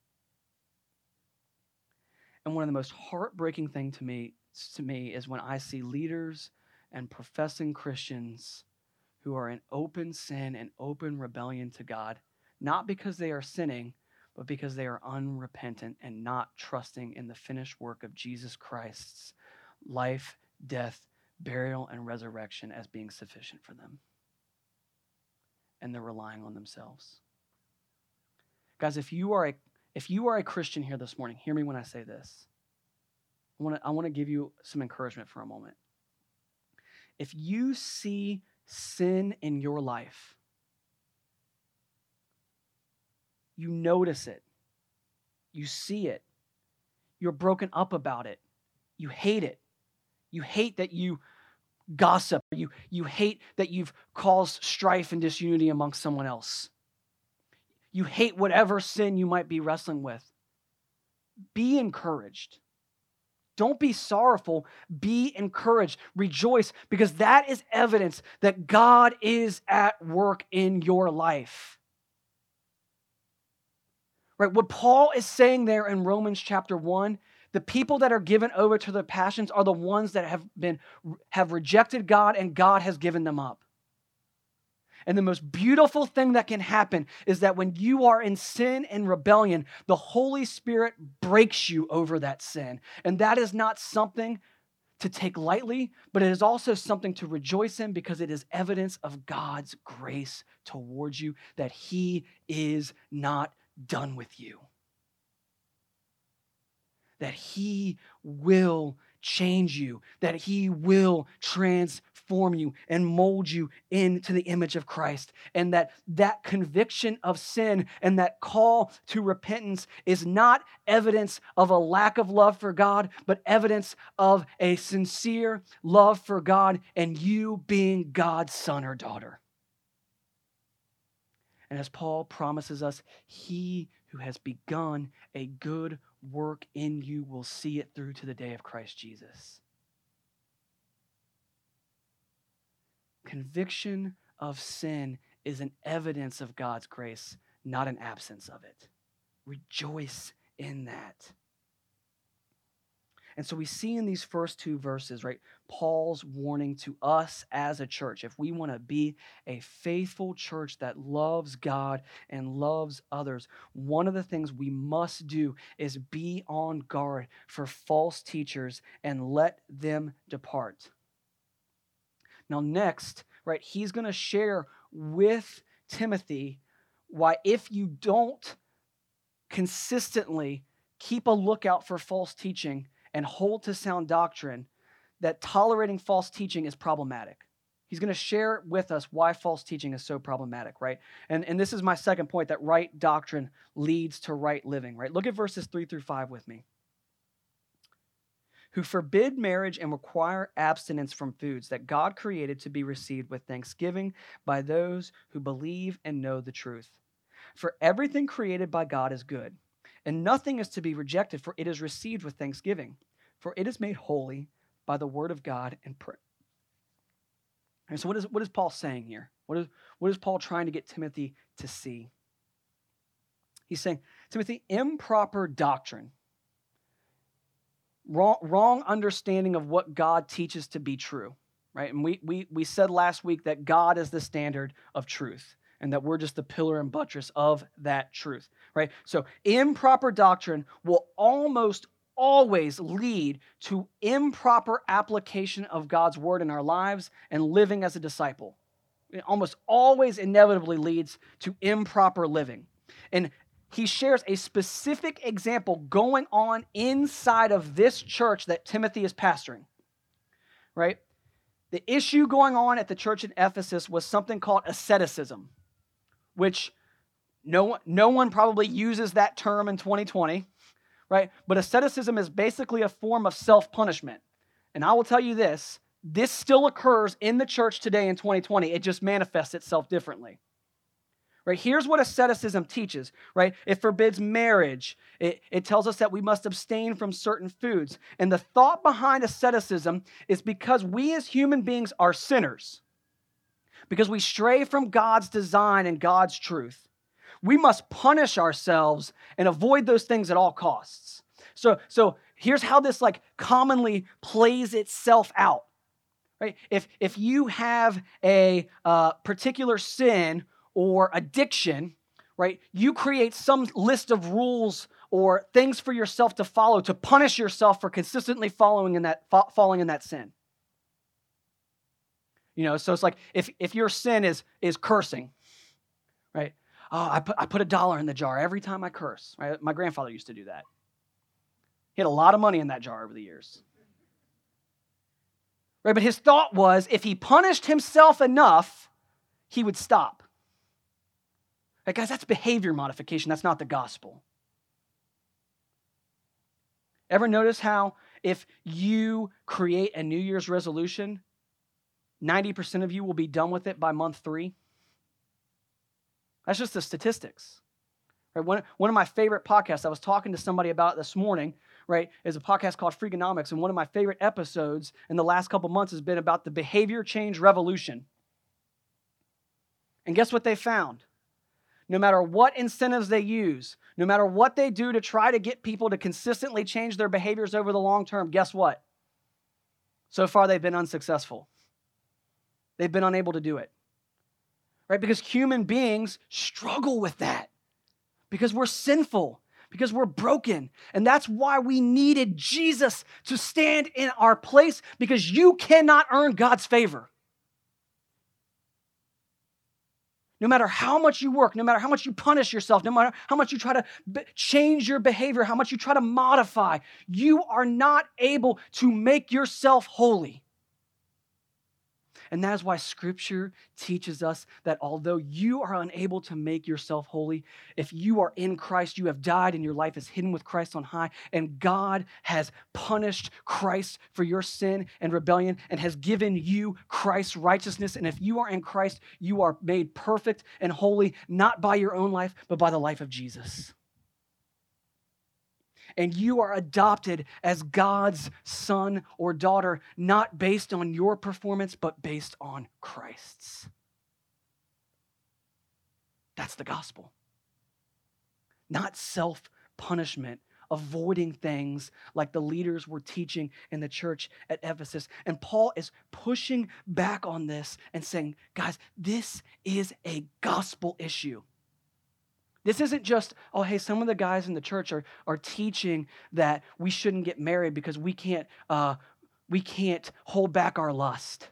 S1: And one of the most heartbreaking things to me, to me is when I see leaders and professing Christians who are in open sin and open rebellion to God, not because they are sinning, but because they are unrepentant and not trusting in the finished work of Jesus Christ's life, death, burial, and resurrection as being sufficient for them. And they're relying on themselves. Guys, if you are a if you are a Christian here this morning, hear me when I say this. I want to I want to give you some encouragement for a moment. If you see sin in your life, you notice it, you see it, you're broken up about it, you hate it, you hate that you gossip. You, you hate that you've caused strife and disunity amongst someone else. You hate whatever sin you might be wrestling with. Be encouraged. Don't be sorrowful. Be encouraged. Rejoice because that is evidence that God is at work in your life. Right? What Paul is saying there in Romans chapter 1 the people that are given over to their passions are the ones that have been have rejected God and God has given them up. And the most beautiful thing that can happen is that when you are in sin and rebellion, the Holy Spirit breaks you over that sin. And that is not something to take lightly, but it is also something to rejoice in because it is evidence of God's grace towards you that He is not done with you. That He will change you, that He will transform you and mold you into the image of Christ, and that that conviction of sin and that call to repentance is not evidence of a lack of love for God, but evidence of a sincere love for God and you being God's son or daughter. And as Paul promises us, He who has begun a good work in you will see it through to the day of Christ Jesus. Conviction of sin is an evidence of God's grace, not an absence of it. Rejoice in that. And so we see in these first two verses, right, Paul's warning to us as a church. If we want to be a faithful church that loves God and loves others, one of the things we must do is be on guard for false teachers and let them depart. Now, next, right, he's going to share with Timothy why if you don't consistently keep a lookout for false teaching, and hold to sound doctrine, that tolerating false teaching is problematic. He's going to share with us why false teaching is so problematic, right? And, and this is my second point that right doctrine leads to right living, right? Look at verses three through five with me. Who forbid marriage and require abstinence from foods that God created to be received with thanksgiving by those who believe and know the truth. For everything created by God is good and nothing is to be rejected, for it is received with thanksgiving, for it is made holy by the word of God and prayer. And so, what is, what is Paul saying here? What is, what is Paul trying to get Timothy to see? He's saying, Timothy, improper doctrine, wrong, wrong understanding of what God teaches to be true, right? And we, we, we said last week that God is the standard of truth and that we're just the pillar and buttress of that truth, right? So, improper doctrine will almost always lead to improper application of God's word in our lives and living as a disciple. It almost always inevitably leads to improper living. And he shares a specific example going on inside of this church that Timothy is pastoring, right? The issue going on at the church in Ephesus was something called asceticism which no, no one probably uses that term in 2020, right? But asceticism is basically a form of self punishment. And I will tell you this this still occurs in the church today in 2020. It just manifests itself differently. Right? Here's what asceticism teaches, right? It forbids marriage. It, it tells us that we must abstain from certain foods. And the thought behind asceticism is because we as human beings are sinners because we stray from God's design and God's truth. We must punish ourselves and avoid those things at all costs. So, so here's how this like commonly plays itself out. Right? If if you have a uh, particular sin or addiction, right, you create some list of rules or things for yourself to follow to punish yourself for consistently following in that falling in that sin. You know, so it's like if, if your sin is, is cursing, right? Oh, I put, I put a dollar in the jar every time I curse. Right? My grandfather used to do that. He had a lot of money in that jar over the years. Right? But his thought was if he punished himself enough, he would stop. Right, guys, that's behavior modification. That's not the gospel. Ever notice how if you create a New Year's resolution, 90% of you will be done with it by month three. That's just the statistics. Right? One, one of my favorite podcasts, I was talking to somebody about this morning, right, is a podcast called Freakonomics. And one of my favorite episodes in the last couple months has been about the behavior change revolution. And guess what they found? No matter what incentives they use, no matter what they do to try to get people to consistently change their behaviors over the long term, guess what? So far, they've been unsuccessful. They've been unable to do it. right? Because human beings struggle with that because we're sinful, because we're broken. And that's why we needed Jesus to stand in our place because you cannot earn God's favor. No matter how much you work, no matter how much you punish yourself, no matter how much you try to change your behavior, how much you try to modify, you are not able to make yourself holy. And that is why scripture teaches us that although you are unable to make yourself holy, if you are in Christ, you have died and your life is hidden with Christ on high, and God has punished Christ for your sin and rebellion and has given you Christ's righteousness. And if you are in Christ, you are made perfect and holy, not by your own life, but by the life of Jesus and you are adopted as God's son or daughter, not based on your performance, but based on Christ's. That's the gospel. Not self punishment, avoiding things like the leaders were teaching in the church at Ephesus. And Paul is pushing back on this and saying, guys, this is a gospel issue. This isn't just, oh, hey, some of the guys in the church are, are teaching that we shouldn't get married because we can't, uh, we can't hold back our lust.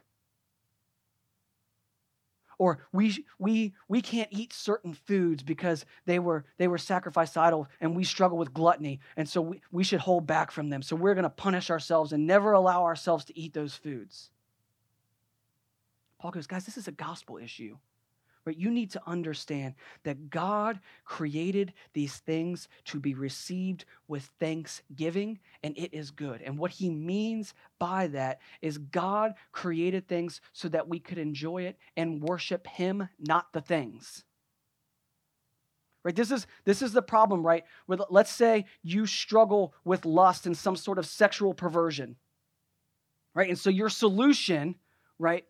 S1: Or we, we, we can't eat certain foods because they were, they were sacrificed idol and we struggle with gluttony. And so we, we should hold back from them. So we're going to punish ourselves and never allow ourselves to eat those foods. Paul goes, guys, this is a gospel issue. Right? You need to understand that God created these things to be received with thanksgiving, and it is good. And what he means by that is God created things so that we could enjoy it and worship him, not the things. Right? This is this is the problem, right? Where let's say you struggle with lust and some sort of sexual perversion. Right? And so your solution, right,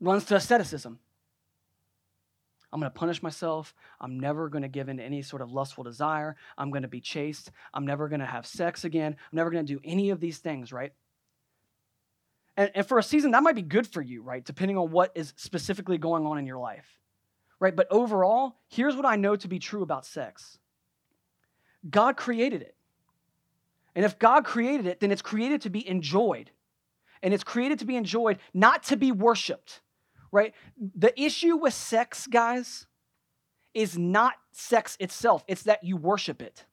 S1: runs to asceticism I'm going to punish myself. I'm never going to give in to any sort of lustful desire. I'm going to be chaste. I'm never going to have sex again. I'm never going to do any of these things, right? And, and for a season, that might be good for you, right? Depending on what is specifically going on in your life, right? But overall, here's what I know to be true about sex God created it. And if God created it, then it's created to be enjoyed. And it's created to be enjoyed, not to be worshiped right? The issue with sex, guys, is not sex itself, it's that you worship it.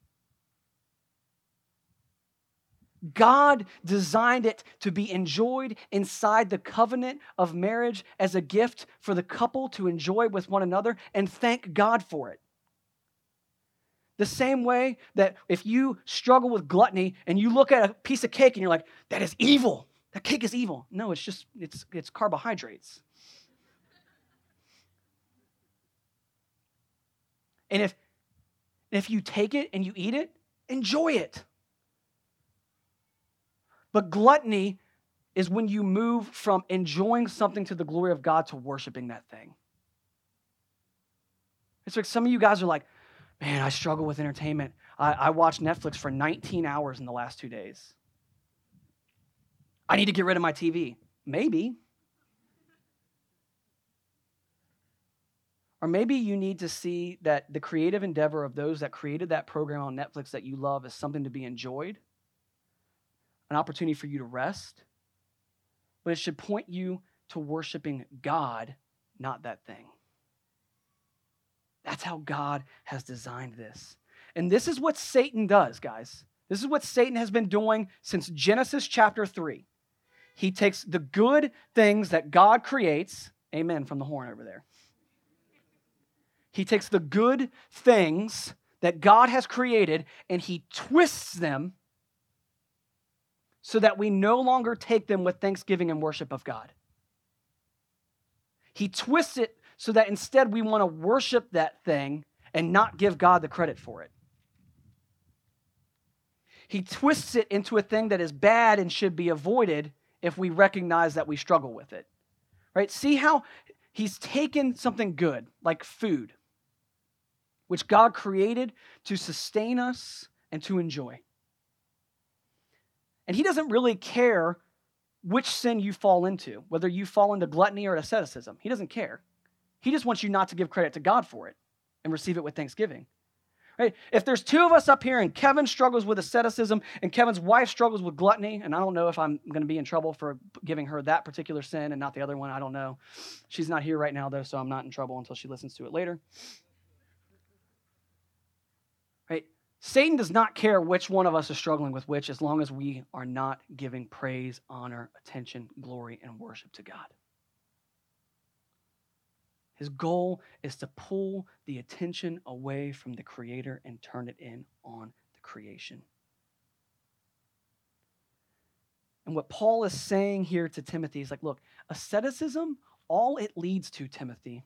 S1: God designed it to be enjoyed inside the covenant of marriage as a gift for the couple to enjoy with one another and thank God for it. The same way that if you struggle with gluttony and you look at a piece of cake and you're like, that is evil. That cake is evil. No, it's just it's it's carbohydrates. And if, if you take it and you eat it, enjoy it. But gluttony is when you move from enjoying something to the glory of God to worshiping that thing. It's like some of you guys are like, man, I struggle with entertainment. I, I watched Netflix for 19 hours in the last two days. I need to get rid of my TV. Maybe. Or maybe you need to see that the creative endeavor of those that created that program on Netflix that you love is something to be enjoyed, an opportunity for you to rest, but it should point you to worshiping God, not that thing. That's how God has designed this. And this is what Satan does, guys. This is what Satan has been doing since Genesis chapter 3. He takes the good things that God creates, amen from the horn over there. He takes the good things that God has created and he twists them so that we no longer take them with thanksgiving and worship of God. He twists it so that instead we want to worship that thing and not give God the credit for it. He twists it into a thing that is bad and should be avoided if we recognize that we struggle with it. Right? See how he's taken something good, like food, which God created to sustain us and to enjoy. And He doesn't really care which sin you fall into, whether you fall into gluttony or asceticism. He doesn't care. He just wants you not to give credit to God for it and receive it with thanksgiving. Right? If there's two of us up here and Kevin struggles with asceticism and Kevin's wife struggles with gluttony, and I don't know if I'm going to be in trouble for giving her that particular sin and not the other one, I don't know. She's not here right now, though, so I'm not in trouble until she listens to it later. Right? Satan does not care which one of us is struggling with which as long as we are not giving praise, honor, attention, glory, and worship to God. His goal is to pull the attention away from the Creator and turn it in on the creation. And what Paul is saying here to Timothy is like, look, asceticism, all it leads to, Timothy,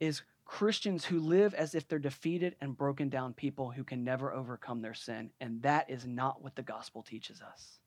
S1: is Christians who live as if they're defeated and broken down people who can never overcome their sin. And that is not what the gospel teaches us.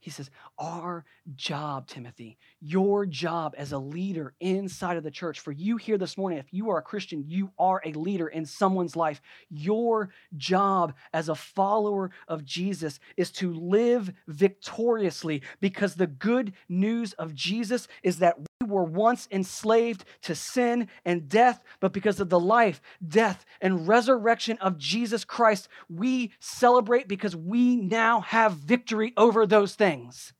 S1: He says, Our job, Timothy, your job as a leader inside of the church, for you here this morning, if you are a Christian, you are a leader in someone's life. Your job as a follower of Jesus is to live victoriously because the good news of Jesus is that were once enslaved to sin and death, but because of the life, death, and resurrection of Jesus Christ, we celebrate because we now have victory over those things.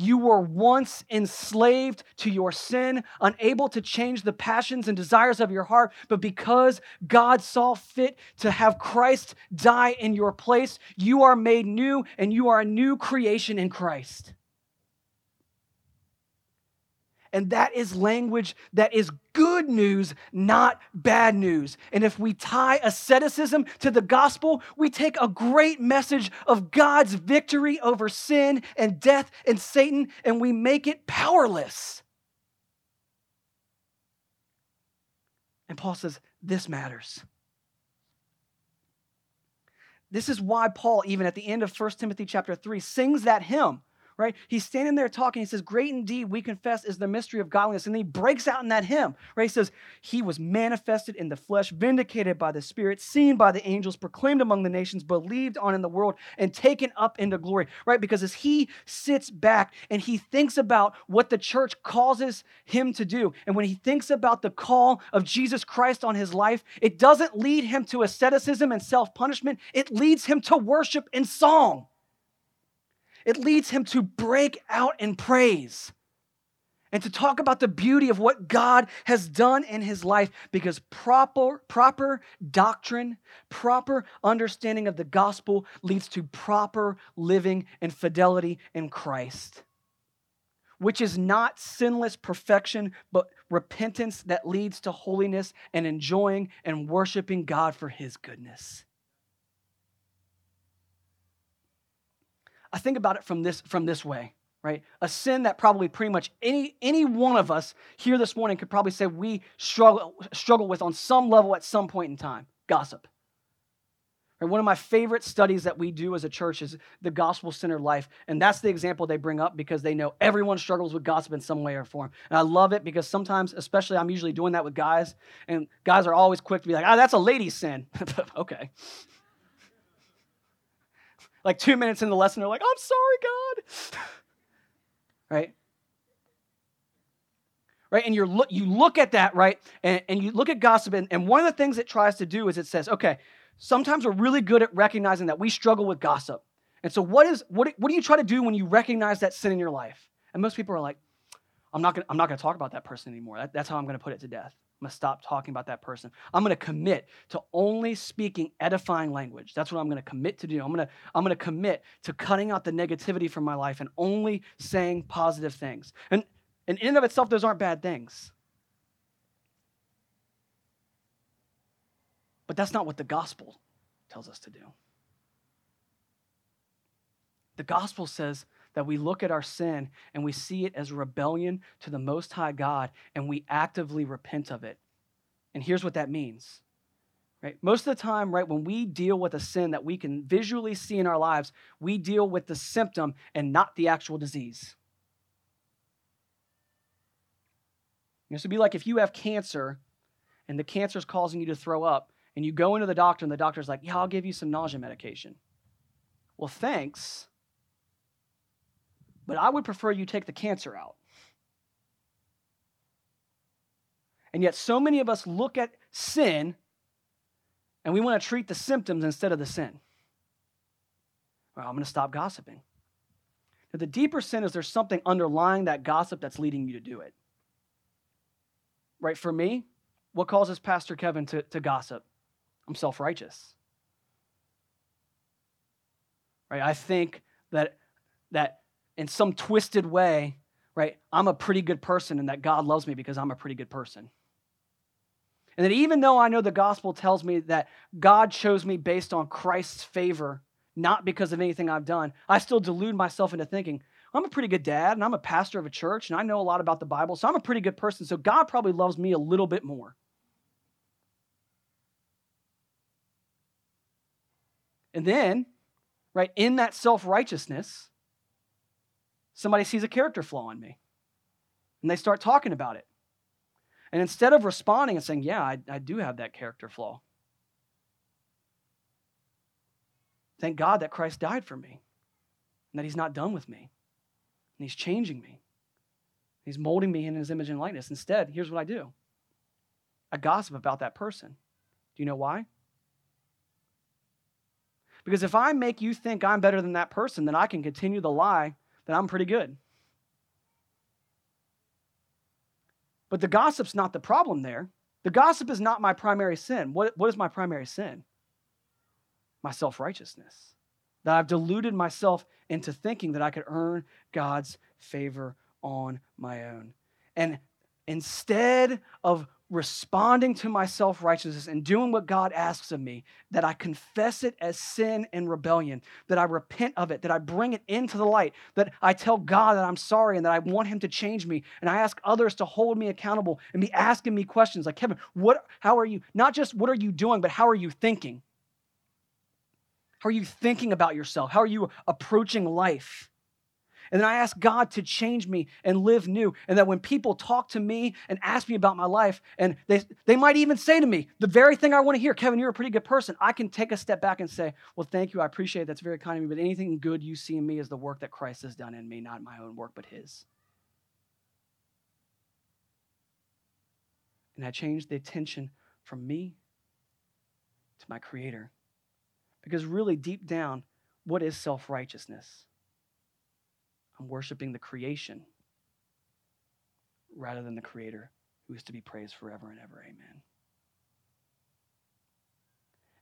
S1: You were once enslaved to your sin, unable to change the passions and desires of your heart, but because God saw fit to have Christ die in your place, you are made new and you are a new creation in Christ. And that is language that is good news, not bad news. And if we tie asceticism to the gospel, we take a great message of God's victory over sin and death and Satan, and we make it powerless. And Paul says, This matters. This is why Paul, even at the end of 1 Timothy chapter 3, sings that hymn right? He's standing there talking. He says, Great indeed, we confess, is the mystery of godliness. And he breaks out in that hymn, right? He says, He was manifested in the flesh, vindicated by the Spirit, seen by the angels, proclaimed among the nations, believed on in the world, and taken up into glory, right? Because as he sits back and he thinks about what the church causes him to do, and when he thinks about the call of Jesus Christ on his life, it doesn't lead him to asceticism and self punishment, it leads him to worship and song it leads him to break out in praise and to talk about the beauty of what God has done in his life because proper proper doctrine, proper understanding of the gospel leads to proper living and fidelity in Christ. Which is not sinless perfection, but repentance that leads to holiness and enjoying and worshiping God for his goodness. I think about it from this, from this way, right? A sin that probably pretty much any, any one of us here this morning could probably say we struggle, struggle with on some level at some point in time gossip. Right? One of my favorite studies that we do as a church is the gospel centered life. And that's the example they bring up because they know everyone struggles with gossip in some way or form. And I love it because sometimes, especially I'm usually doing that with guys, and guys are always quick to be like, ah, oh, that's a lady's sin. [laughs] okay. Like two minutes in the lesson, they're like, I'm sorry, God. [laughs] right? Right? And you're look, you look at that, right? And, and you look at gossip, and, and one of the things it tries to do is it says, okay, sometimes we're really good at recognizing that we struggle with gossip. And so what is what, what do you try to do when you recognize that sin in your life? And most people are like, I'm not gonna, I'm not gonna talk about that person anymore. That, that's how I'm gonna put it to death. To stop talking about that person. I'm going to commit to only speaking edifying language. That's what I'm going to commit to do. I'm going to, I'm going to commit to cutting out the negativity from my life and only saying positive things. And, and in and of itself, those aren't bad things. But that's not what the gospel tells us to do. The gospel says that we look at our sin and we see it as rebellion to the Most High God and we actively repent of it. And here's what that means. Right? Most of the time, right, when we deal with a sin that we can visually see in our lives, we deal with the symptom and not the actual disease. This would be like if you have cancer and the cancer is causing you to throw up, and you go into the doctor and the doctor's like, Yeah, I'll give you some nausea medication. Well, thanks but I would prefer you take the cancer out. And yet, so many of us look at sin and we want to treat the symptoms instead of the sin. Well, I'm going to stop gossiping. Now, the deeper sin is there's something underlying that gossip that's leading you to do it. Right? For me, what causes Pastor Kevin to, to gossip? I'm self righteous. Right? I think that, that in some twisted way, right, I'm a pretty good person and that God loves me because I'm a pretty good person. And that even though I know the gospel tells me that God chose me based on Christ's favor, not because of anything I've done, I still delude myself into thinking, I'm a pretty good dad and I'm a pastor of a church and I know a lot about the Bible, so I'm a pretty good person, so God probably loves me a little bit more. And then, right, in that self righteousness, somebody sees a character flaw in me and they start talking about it. And instead of responding and saying, Yeah, I, I do have that character flaw, thank God that Christ died for me and that He's not done with me and He's changing me. He's molding me in His image and likeness. Instead, here's what I do I gossip about that person. Do you know why? Because if I make you think I'm better than that person, then I can continue the lie that I'm pretty good. But the gossip's not the problem there. The gossip is not my primary sin. What, what is my primary sin? My self righteousness. That I've deluded myself into thinking that I could earn God's favor on my own. And instead of responding to my self righteousness and doing what God asks of me, that I confess it as sin and rebellion, that I repent of it, that I bring it into the light, that I tell God that I'm sorry and that I want Him to change me, and I ask others to hold me accountable and be asking me questions like, Kevin, what, how are you, not just what are you doing, but how are you thinking? How are you thinking about yourself? How are you approaching life? And then I ask God to change me and live new. And that when people talk to me and ask me about my life, and they, they might even say to me the very thing I want to hear Kevin, you're a pretty good person. I can take a step back and say, Well, thank you. I appreciate it. That's very kind of me. But anything good you see in me is the work that Christ has done in me, not my own work, but His. And I change the attention from me to my Creator. Because really, deep down, what is self righteousness? I'm worshiping the creation rather than the creator who is to be praised forever and ever. Amen.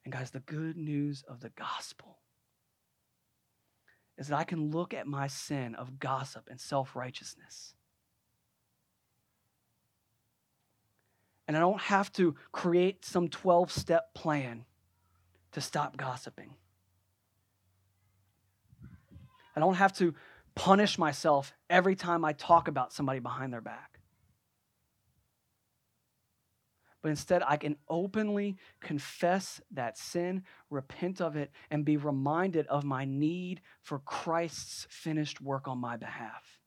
S1: And guys, the good news of the gospel is that I can look at my sin of gossip and self righteousness. And I don't have to create some 12 step plan to stop gossiping. I don't have to punish myself every time I talk about somebody behind their back. But instead, I can openly confess that sin, repent of it, and be reminded of my need for Christ's finished work on my behalf.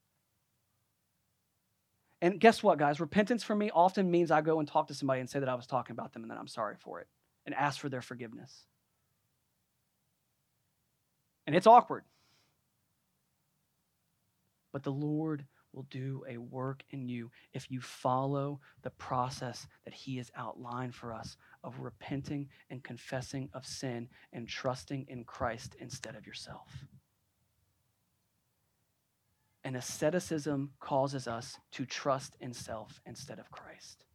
S1: And guess what, guys? Repentance for me often means I go and talk to somebody and say that I was talking about them and that I'm sorry for it and ask for their forgiveness. And it's awkward. But the Lord will do a work in you if you follow the process that He has outlined for us of repenting and confessing of sin and trusting in Christ instead of yourself. And asceticism causes us to trust in self instead of Christ.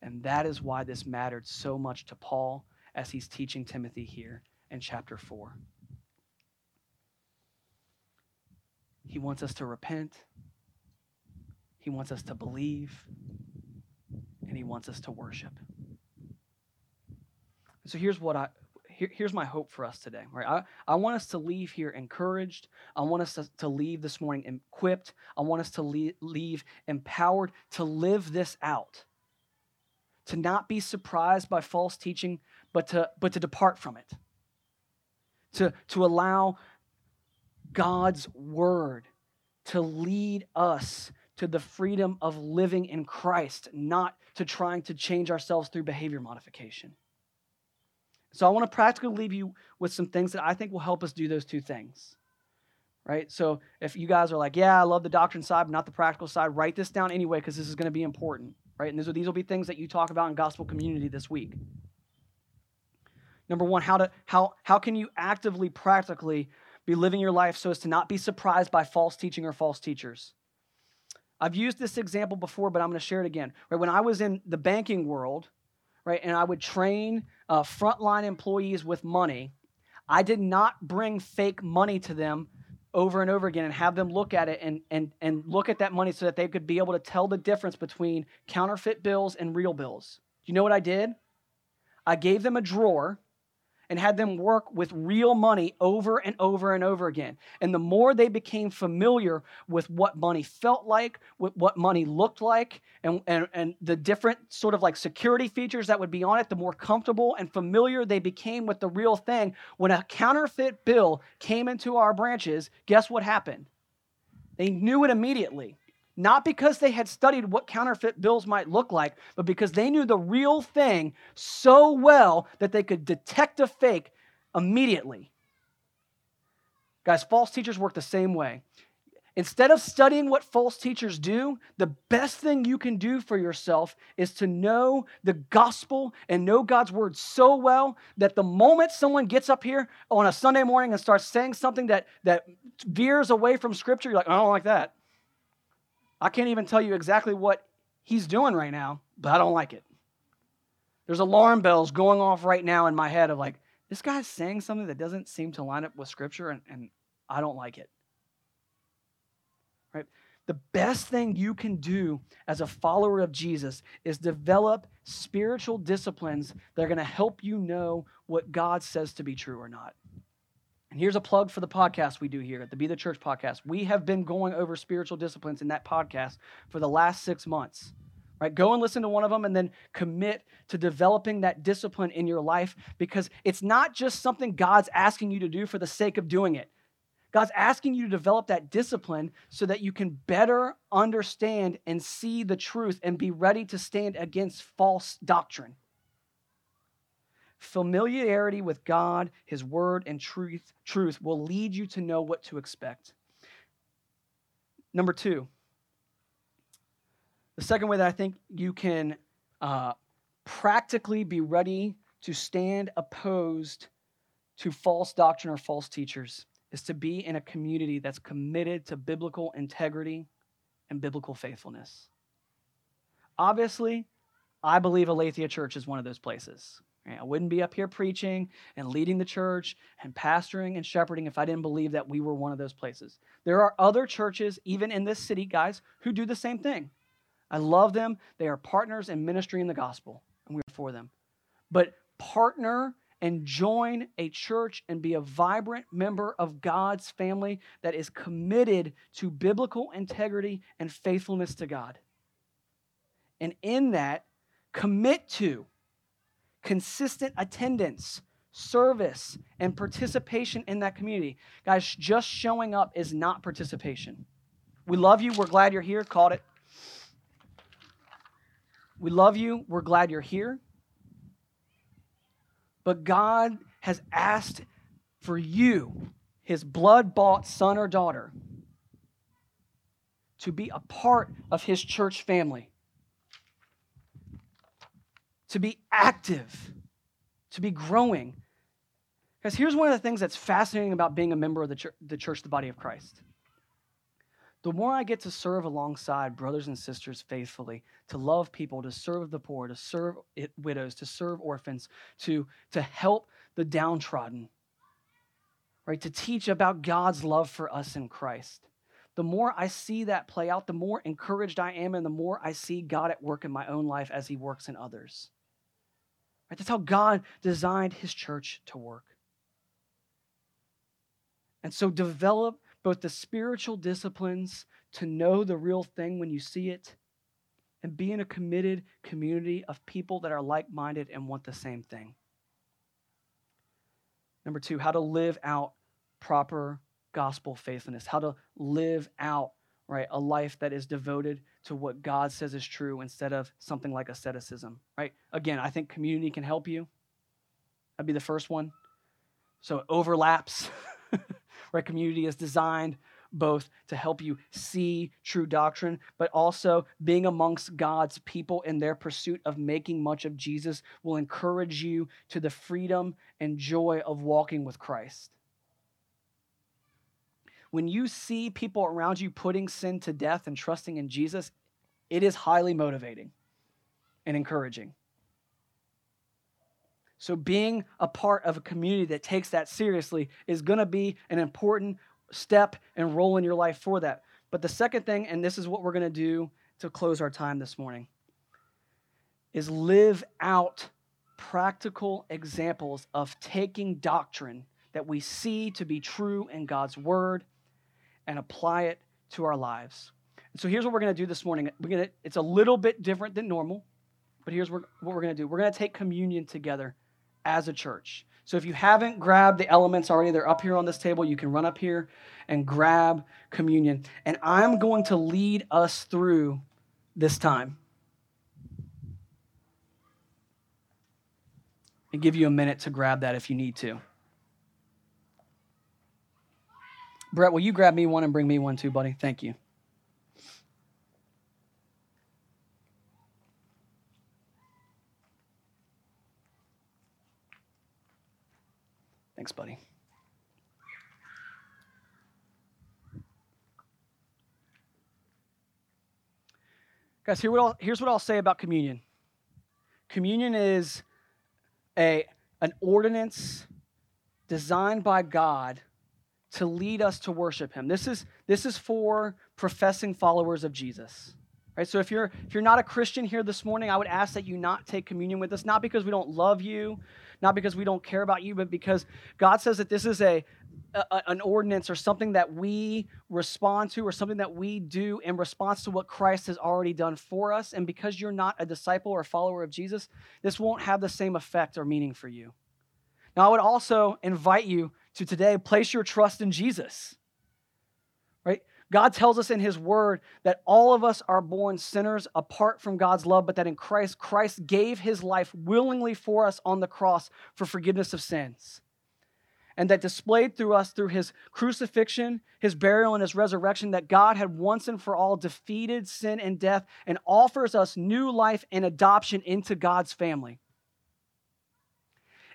S1: And that is why this mattered so much to Paul as he's teaching Timothy here in chapter 4. He wants us to repent. He wants us to believe. And He wants us to worship. So here's what I here, here's my hope for us today. Right, I, I want us to leave here encouraged. I want us to, to leave this morning equipped. I want us to leave, leave empowered to live this out. To not be surprised by false teaching, but to but to depart from it. To to allow God's word to lead us to the freedom of living in Christ, not to trying to change ourselves through behavior modification. So I want to practically leave you with some things that I think will help us do those two things. right? So if you guys are like, yeah, I love the doctrine side, but not the practical side, write this down anyway because this is going to be important, right? And these will, these will be things that you talk about in gospel community this week. Number one, how to how how can you actively, practically be living your life so as to not be surprised by false teaching or false teachers? I've used this example before, but I'm going to share it again. Right when I was in the banking world, right, and I would train uh, frontline employees with money, I did not bring fake money to them over and over again and have them look at it and, and, and look at that money so that they could be able to tell the difference between counterfeit bills and real bills. Do you know what I did? I gave them a drawer and had them work with real money over and over and over again. And the more they became familiar with what money felt like, with what money looked like, and, and, and the different sort of like security features that would be on it, the more comfortable and familiar they became with the real thing. When a counterfeit bill came into our branches, guess what happened? They knew it immediately. Not because they had studied what counterfeit bills might look like, but because they knew the real thing so well that they could detect a fake immediately. Guys, false teachers work the same way. Instead of studying what false teachers do, the best thing you can do for yourself is to know the gospel and know God's word so well that the moment someone gets up here on a Sunday morning and starts saying something that, that veers away from scripture, you're like, I don't like that. I can't even tell you exactly what he's doing right now, but I don't like it. There's alarm bells going off right now in my head of like, this guy's saying something that doesn't seem to line up with scripture, and, and I don't like it. Right? The best thing you can do as a follower of Jesus is develop spiritual disciplines that are going to help you know what God says to be true or not. And here's a plug for the podcast we do here at the Be the Church podcast. We have been going over spiritual disciplines in that podcast for the last six months. Right? Go and listen to one of them and then commit to developing that discipline in your life because it's not just something God's asking you to do for the sake of doing it. God's asking you to develop that discipline so that you can better understand and see the truth and be ready to stand against false doctrine. Familiarity with God, His Word, and truth, truth will lead you to know what to expect. Number two, the second way that I think you can uh, practically be ready to stand opposed to false doctrine or false teachers is to be in a community that's committed to biblical integrity and biblical faithfulness. Obviously, I believe Aletheia Church is one of those places. I wouldn't be up here preaching and leading the church and pastoring and shepherding if I didn't believe that we were one of those places. There are other churches, even in this city, guys, who do the same thing. I love them. They are partners in ministry in the gospel, and we're for them. But partner and join a church and be a vibrant member of God's family that is committed to biblical integrity and faithfulness to God. And in that, commit to consistent attendance, service, and participation in that community. Guys, just showing up is not participation. We love you. We're glad you're here. Called it. We love you. We're glad you're here. But God has asked for you, his blood bought son or daughter, to be a part of his church family to be active, to be growing. Because here's one of the things that's fascinating about being a member of the church, the church, the body of Christ. The more I get to serve alongside brothers and sisters faithfully, to love people, to serve the poor, to serve widows, to serve orphans, to, to help the downtrodden, right? To teach about God's love for us in Christ. The more I see that play out, the more encouraged I am, and the more I see God at work in my own life as He works in others. Right? That's how God designed his church to work. And so develop both the spiritual disciplines to know the real thing when you see it and be in a committed community of people that are like minded and want the same thing. Number two, how to live out proper gospel faithfulness, how to live out right a life that is devoted to what God says is true instead of something like asceticism, right? Again, I think community can help you. That'd be the first one. So it overlaps. [laughs] right? Community is designed both to help you see true doctrine, but also being amongst God's people in their pursuit of making much of Jesus will encourage you to the freedom and joy of walking with Christ. When you see people around you putting sin to death and trusting in Jesus, it is highly motivating and encouraging. So, being a part of a community that takes that seriously is going to be an important step and role in your life for that. But the second thing, and this is what we're going to do to close our time this morning, is live out practical examples of taking doctrine that we see to be true in God's word and apply it to our lives. And so here's what we're going to do this morning. We're going to, it's a little bit different than normal, but here's what we're going to do. We're going to take communion together as a church. So if you haven't grabbed the elements already, they're up here on this table. You can run up here and grab communion. And I'm going to lead us through this time. And give you a minute to grab that if you need to. Brett, will you grab me one and bring me one too, buddy? Thank you. Thanks, buddy. Guys, here what here's what I'll say about communion. Communion is a, an ordinance designed by God to lead us to worship him. This is, this is for professing followers of Jesus. Right? So if you're if you're not a Christian here this morning, I would ask that you not take communion with us, not because we don't love you, not because we don't care about you, but because God says that this is a, a, an ordinance or something that we respond to or something that we do in response to what Christ has already done for us. And because you're not a disciple or a follower of Jesus, this won't have the same effect or meaning for you. Now, I would also invite you to today place your trust in Jesus. Right? God tells us in His Word that all of us are born sinners apart from God's love, but that in Christ, Christ gave His life willingly for us on the cross for forgiveness of sins. And that displayed through us through His crucifixion, His burial, and His resurrection, that God had once and for all defeated sin and death and offers us new life and adoption into God's family.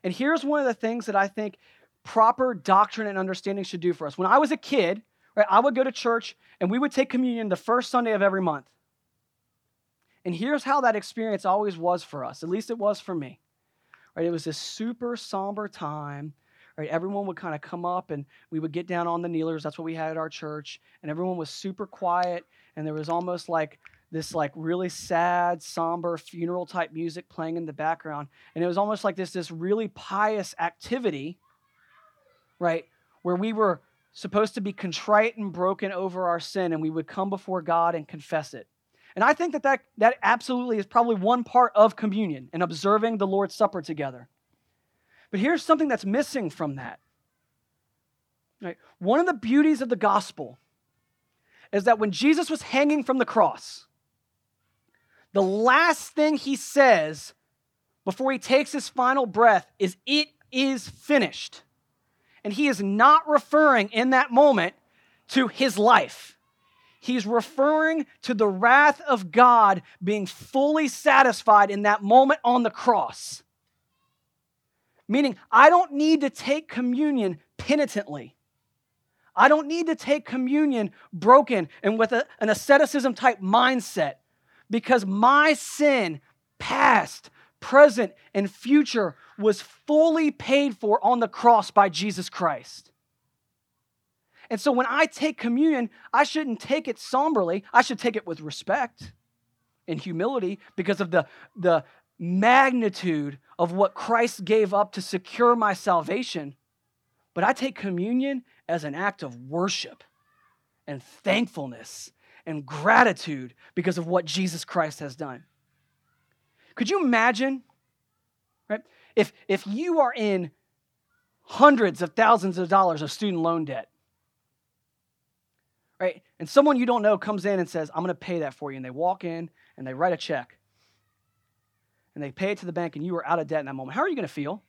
S1: And here's one of the things that I think proper doctrine and understanding should do for us. When I was a kid, Right? I would go to church and we would take communion the first Sunday of every month. And here's how that experience always was for us. At least it was for me. Right? It was this super somber time. Right? Everyone would kind of come up and we would get down on the kneelers. That's what we had at our church. And everyone was super quiet. And there was almost like this like really sad, somber funeral type music playing in the background. And it was almost like this, this really pious activity, right? Where we were supposed to be contrite and broken over our sin, and we would come before God and confess it. And I think that that, that absolutely is probably one part of communion and observing the Lord's Supper together. But here's something that's missing from that. Right? One of the beauties of the gospel is that when Jesus was hanging from the cross, the last thing he says before he takes his final breath is, It is finished. And he is not referring in that moment to his life. He's referring to the wrath of God being fully satisfied in that moment on the cross. Meaning, I don't need to take communion penitently. I don't need to take communion broken and with a, an asceticism type mindset because my sin, past, present, and future was fully paid for on the cross by Jesus Christ. And so when I take communion, I shouldn't take it somberly. I should take it with respect and humility because of the, the magnitude of what Christ gave up to secure my salvation. But I take communion as an act of worship and thankfulness and gratitude because of what Jesus Christ has done. Could you imagine, right? If, if you are in hundreds of thousands of dollars of student loan debt, right? And someone you don't know comes in and says, I'm going to pay that for you. And they walk in and they write a check and they pay it to the bank and you are out of debt in that moment. How are you going to feel?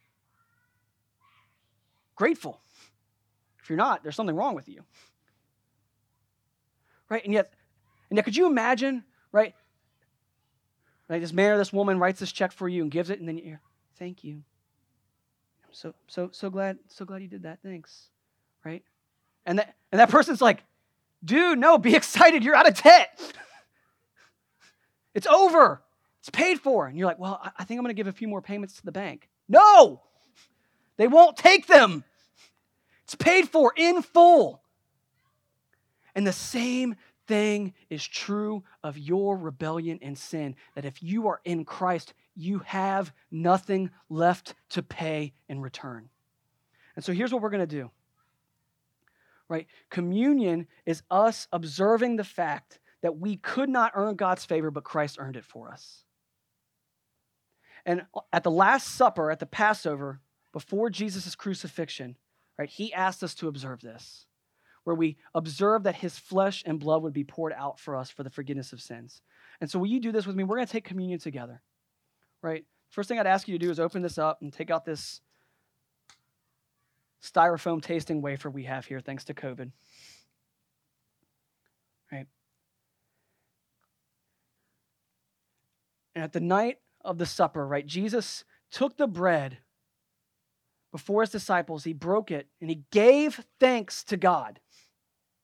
S1: Grateful, If you're not, there's something wrong with you. Right? And yet, and yet could you imagine, right? Like this man or this woman writes this check for you and gives it, and then you thank you. I'm so so so glad, so glad you did that. Thanks. Right? And that and that person's like, dude, no, be [laughs] excited. You're out of debt. [laughs] it's over. It's paid for. And you're like, well, I think I'm to give a few more payments to the bank. No, they won't take them. It's paid for in full. And the same thing is true of your rebellion and sin that if you are in Christ, you have nothing left to pay in return. And so here's what we're going to do. Right? Communion is us observing the fact that we could not earn God's favor, but Christ earned it for us. And at the Last Supper, at the Passover, before Jesus' crucifixion, right, he asked us to observe this, where we observe that his flesh and blood would be poured out for us for the forgiveness of sins. And so, will you do this with me? We're going to take communion together, right? First thing I'd ask you to do is open this up and take out this styrofoam tasting wafer we have here, thanks to COVID. Right? And at the night of the supper, right, Jesus took the bread before his disciples, he broke it and he gave thanks to God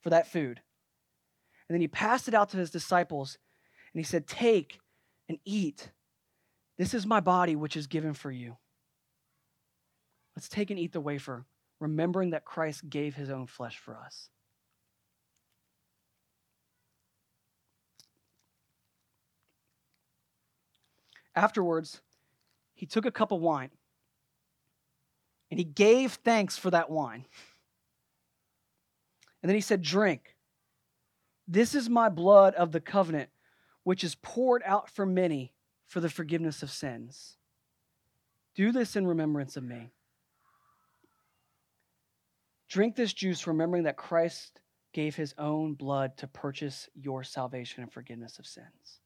S1: for that food. And then he passed it out to his disciples and he said, Take and eat. This is my body, which is given for you. Let's take and eat the wafer, remembering that Christ gave his own flesh for us. Afterwards, he took a cup of wine and he gave thanks for that wine. [laughs] And then he said, Drink. This is my blood of the covenant, which is poured out for many for the forgiveness of sins. Do this in remembrance of me. Drink this juice, remembering that Christ gave his own blood to purchase your salvation and forgiveness of sins.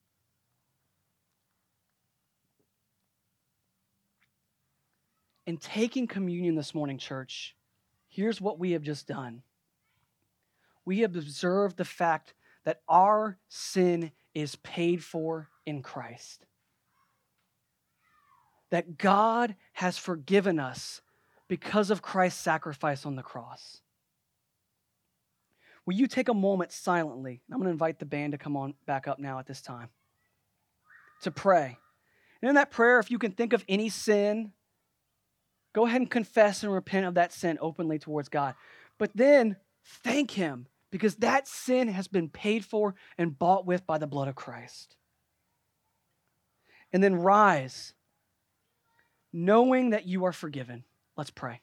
S1: In taking communion this morning, church, here's what we have just done. We have observed the fact that our sin is paid for in Christ. That God has forgiven us because of Christ's sacrifice on the cross. Will you take a moment silently? I'm going to invite the band to come on back up now at this time to pray. And in that prayer, if you can think of any sin Go ahead and confess and repent of that sin openly towards God. But then thank Him because that sin has been paid for and bought with by the blood of Christ. And then rise, knowing that you are forgiven. Let's pray.